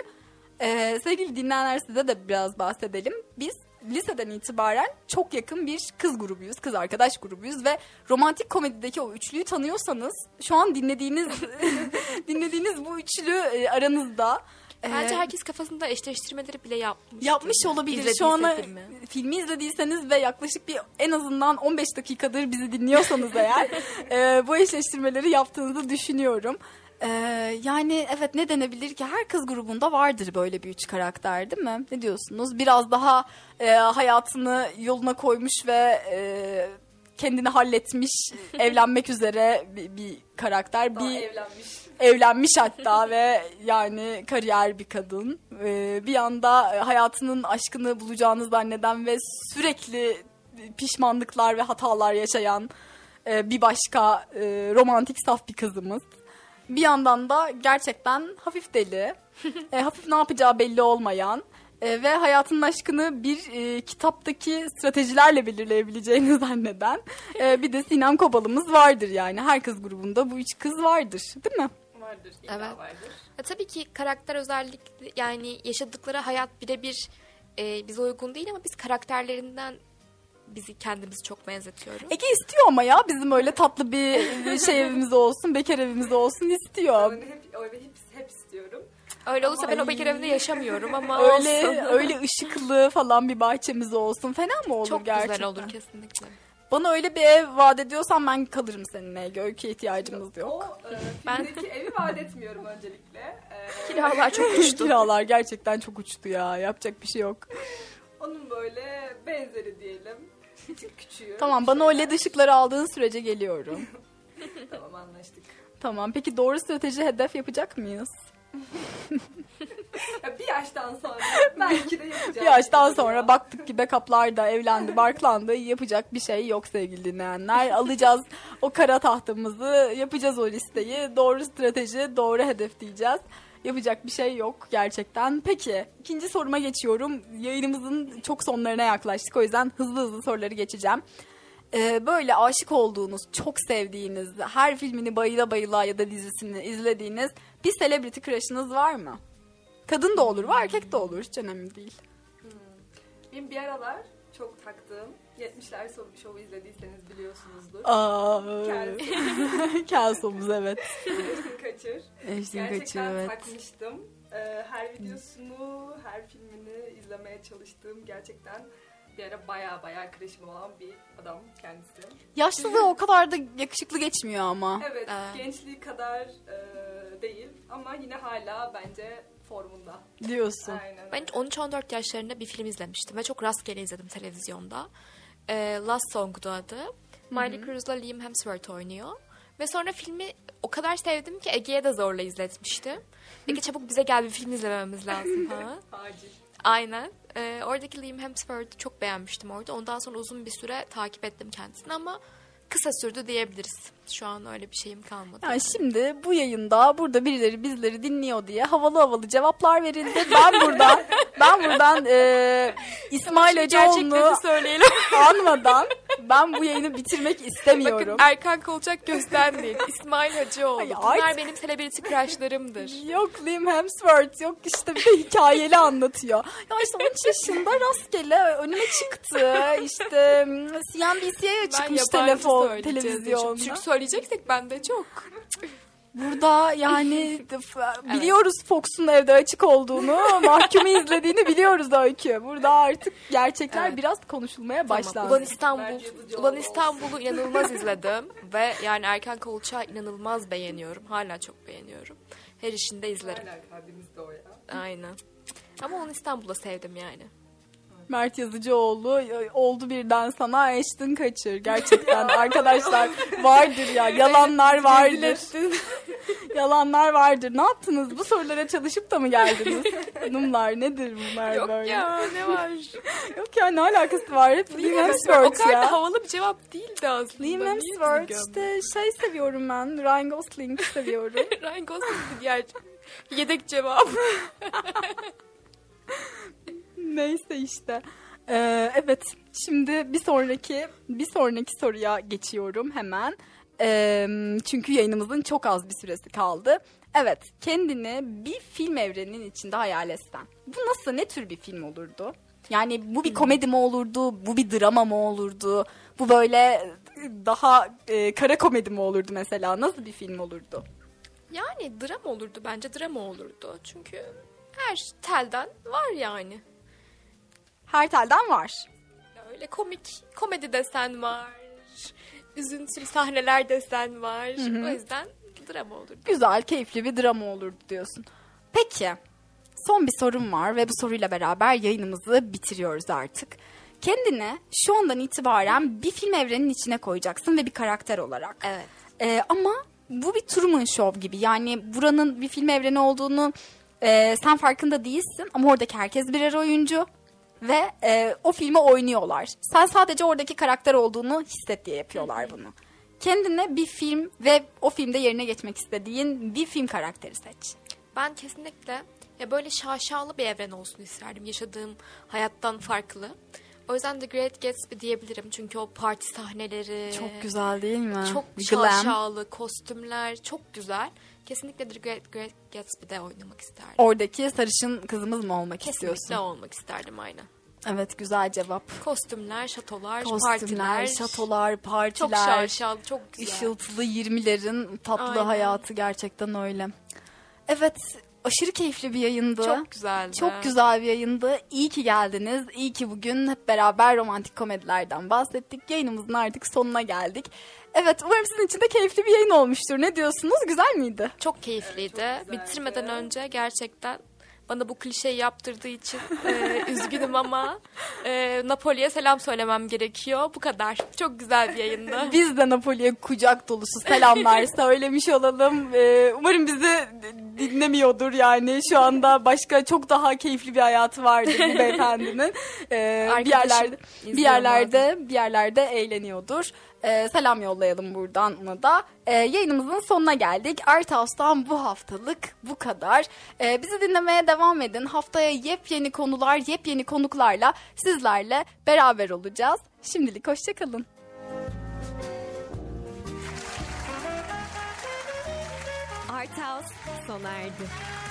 Ee, sevgili dinleyenler size de biraz bahsedelim. Biz liseden itibaren çok yakın bir kız grubuyuz, kız arkadaş grubuyuz ve romantik komedideki o üçlüyü tanıyorsanız şu an dinlediğiniz dinlediğiniz bu üçlü e, aranızda e, Bence herkes kafasında eşleştirmeleri bile yapmış. yapmış olabilir. Şu ana filmi. filmi izlediyseniz ve yaklaşık bir en azından 15 dakikadır bizi dinliyorsanız eğer e, bu eşleştirmeleri yaptığınızı düşünüyorum. E, yani evet ne denebilir ki her kız grubunda vardır böyle bir üç karakter değil mi? Ne diyorsunuz? Biraz daha e, hayatını yoluna koymuş ve e, kendini halletmiş, evlenmek üzere bir, bir karakter. Daha bir evlenmiş. evlenmiş hatta ve yani kariyer bir kadın. Ee, bir anda hayatının aşkını bulacağını zanneden ve sürekli pişmanlıklar ve hatalar yaşayan e, bir başka e, romantik saf bir kızımız. Bir yandan da gerçekten hafif deli, e, hafif ne yapacağı belli olmayan e, ve hayatının aşkını bir e, kitaptaki stratejilerle belirleyebileceğini zanneden e, bir de Sinem Kobal'ımız vardır yani. Her kız grubunda bu üç kız vardır değil mi? Vardır. Evet. vardır. Ya tabii ki karakter özellikle yani yaşadıkları hayat birebir e, bize uygun değil ama biz karakterlerinden bizi kendimizi çok benzetiyoruz. Ege istiyor ama ya bizim öyle tatlı bir şey evimiz olsun, bekar evimiz olsun istiyor. Ben hep, öyle hep, hep istiyorum. Öyle olursa ben o bekar evinde yaşamıyorum ama Öyle olsun. öyle ışıklı falan bir bahçemiz olsun. Fena mı olur Çok gerçekten? güzel olur kesinlikle. Bana öyle bir ev vaat ediyorsan ben kalırım seninle. Öyküye ihtiyacımız yok. O e, Ben- evi vaat etmiyorum öncelikle. E, Kiralar çok uçtu. Kiralar gerçekten çok uçtu ya. Yapacak bir şey yok. Onun böyle benzeri diyelim. Küçüğü. Tamam bana o led ışıkları aldığın sürece geliyorum. Tamam anlaştık. Tamam peki doğru strateji hedef yapacak mıyız? Bir yaştan sonra belki de yapacağız. Bir yaştan sonra baktık ki backup'lar da evlendi, barklandı. Yapacak bir şey yok sevgili dinleyenler. Alacağız o kara tahtamızı, yapacağız o listeyi. Doğru strateji, doğru hedef diyeceğiz. Yapacak bir şey yok gerçekten. Peki ikinci soruma geçiyorum. Yayınımızın çok sonlarına yaklaştık. O yüzden hızlı hızlı soruları geçeceğim. Ee, böyle aşık olduğunuz, çok sevdiğiniz, her filmini bayıla bayıla ya da dizisini izlediğiniz bir celebrity crush'ınız var mı? Kadın da olur, var erkek de olur. Hiç önemli değil. Benim bir aralar çok taktığım 70'ler so- şovu izlediyseniz biliyorsunuzdur. Aa, Kelsomuz evet. Kaçır. Eşlik Gerçekten kaçıyor evet. takmıştım. Ee, her videosunu, her filmini izlemeye çalıştığım gerçekten bir ara baya baya kreşim olan bir adam kendisi. Yaşlılığı o kadar da yakışıklı geçmiyor ama. Evet, Aa. gençliği kadar e, değil ama yine hala bence formunda. Diyorsun. Aynen. Ben 13-14 yaşlarında bir film izlemiştim ve çok rastgele izledim televizyonda. Ee, Last Song'du adı. Miley Cyrus'la Liam Hemsworth oynuyor. Ve sonra filmi o kadar sevdim ki Ege'ye de zorla izletmiştim. Ege çabuk bize gel bir film izlememiz lazım ha. Acil. Aynen. Ee, oradaki Liam Hemsworth'u çok beğenmiştim orada. Ondan sonra uzun bir süre takip ettim kendisini ama kısa sürdü diyebiliriz. Şu an öyle bir şeyim kalmadı. Yani şimdi bu yayında burada birileri bizleri dinliyor diye havalı havalı cevaplar verildi. Ben buradan ben buradan e, İsmail Gerçekleri söyleyelim. anmadan ben bu yayını bitirmek istemiyorum. Bakın Erkan Kolçak değil. İsmail Hacıoğlu. Ay, Bunlar artık- benim celebrity crushlarımdır. Yok Liam Hemsworth yok işte bir de hikayeli anlatıyor. Ya işte 13 yaşında rastgele önüme çıktı. İşte mm, CNBC'ye çıkmış telefon, televizyonda. Çünkü söyleyeceksek bende çok. Burada yani biliyoruz Fox'un evde açık olduğunu, mahkumu izlediğini biliyoruz Öykü. Burada artık gerçekler Evet. biraz konuşulmaya Tamam. başlandı. Ulan İstanbul, Ulan. İstanbul'u inanılmaz izledim ve yani Erkan Kolçak'ı inanılmaz beğeniyorum. Hala çok beğeniyorum. Her işinde izlerim. Hala kalbimizde o ya. Aynen. Ama Ulan İstanbul'u sevdim yani. Mert Yazıcıoğlu e, oldu birden sana Ashton kaçır. Gerçekten arkadaşlar vardır ya yalanlar vardır. yalanlar vardır. Ne yaptınız? Bu sorulara çalışıp da mı geldiniz? Hanımlar nedir bunlar Yok böyle? ya ne var? Yok ya ne alakası var? Hep Liam o Hemsworth kadar ya. da havalı bir cevap değildi aslında. Liam Hemsworth işte şey seviyorum ben. Ryan Gosling seviyorum. Ryan Gosling'di diğer yedek cevap. Neyse işte. Ee, evet şimdi bir sonraki bir sonraki soruya geçiyorum hemen. Ee, çünkü yayınımızın çok az bir süresi kaldı. Evet, kendini bir film evreninin içinde hayal etsen. Bu nasıl, ne tür bir film olurdu? Yani bu bir komedi mi olurdu, bu bir drama mı olurdu, bu böyle daha e, kara komedi mi olurdu mesela? Nasıl bir film olurdu? Yani drama olurdu bence drama olurdu. Çünkü her telden var yani. Her telden var. Öyle komik komedi desen var. Üzüntülü sahneler desen var. O yüzden drama olurdu. Güzel, keyifli bir drama olurdu diyorsun. Peki, son bir sorum var ve bu soruyla beraber yayınımızı bitiriyoruz artık. Kendini şu andan itibaren bir film evreninin içine koyacaksın ve bir karakter olarak. Evet. Ee, ama bu bir Truman Show gibi. Yani buranın bir film evreni olduğunu e, sen farkında değilsin ama oradaki herkes birer oyuncu ve e, o filmi oynuyorlar. Sen sadece oradaki karakter olduğunu hisset diye yapıyorlar bunu. Kendine bir film ve o filmde yerine geçmek istediğin bir film karakteri seç. Ben kesinlikle ya böyle şaşalı bir evren olsun isterdim. Yaşadığım hayattan farklı. O yüzden The Great Gatsby diyebilirim. Çünkü o parti sahneleri... Çok güzel değil mi? Çok Glam. şaşalı, kostümler çok güzel. Kesinlikle The Great, Great Gatsby'de oynamak isterdim. Oradaki sarışın kızımız mı olmak Kesinlikle istiyorsun? olmak isterdim aynen. Evet güzel cevap. Kostümler, şatolar, Kostümler, partiler. şatolar, partiler. Çok şaşalı, çok güzel. Işıltılı 20'lerin tatlı Aynen. hayatı gerçekten öyle. Evet aşırı keyifli bir yayındı. Çok güzeldi. Çok güzel bir yayındı. İyi ki geldiniz. İyi ki bugün hep beraber romantik komedilerden bahsettik. Yayınımızın artık sonuna geldik. Evet umarım sizin için de keyifli bir yayın olmuştur. Ne diyorsunuz? Güzel miydi? Çok keyifliydi. Bitirmeden önce gerçekten bana bu klişeyi yaptırdığı için e, üzgünüm ama e, Napoli'ye selam söylemem gerekiyor. Bu kadar. Çok güzel bir yayındı. Biz de Napoli'ye kucak dolusu selamlar söylemiş olalım. Ee, umarım bizi dinlemiyordur yani. Şu anda başka çok daha keyifli bir hayatı vardır bu beyefendinin. Ee, bir yerlerde bir yerlerde bir yerlerde eğleniyordur. Ee, selam yollayalım buradan ona da. Ee, yayınımızın sonuna geldik. Art House'tan bu haftalık bu kadar. Ee, bizi dinlemeye devam edin. Haftaya yepyeni konular, yepyeni konuklarla sizlerle beraber olacağız. Şimdilik hoşçakalın. Art House sona erdi.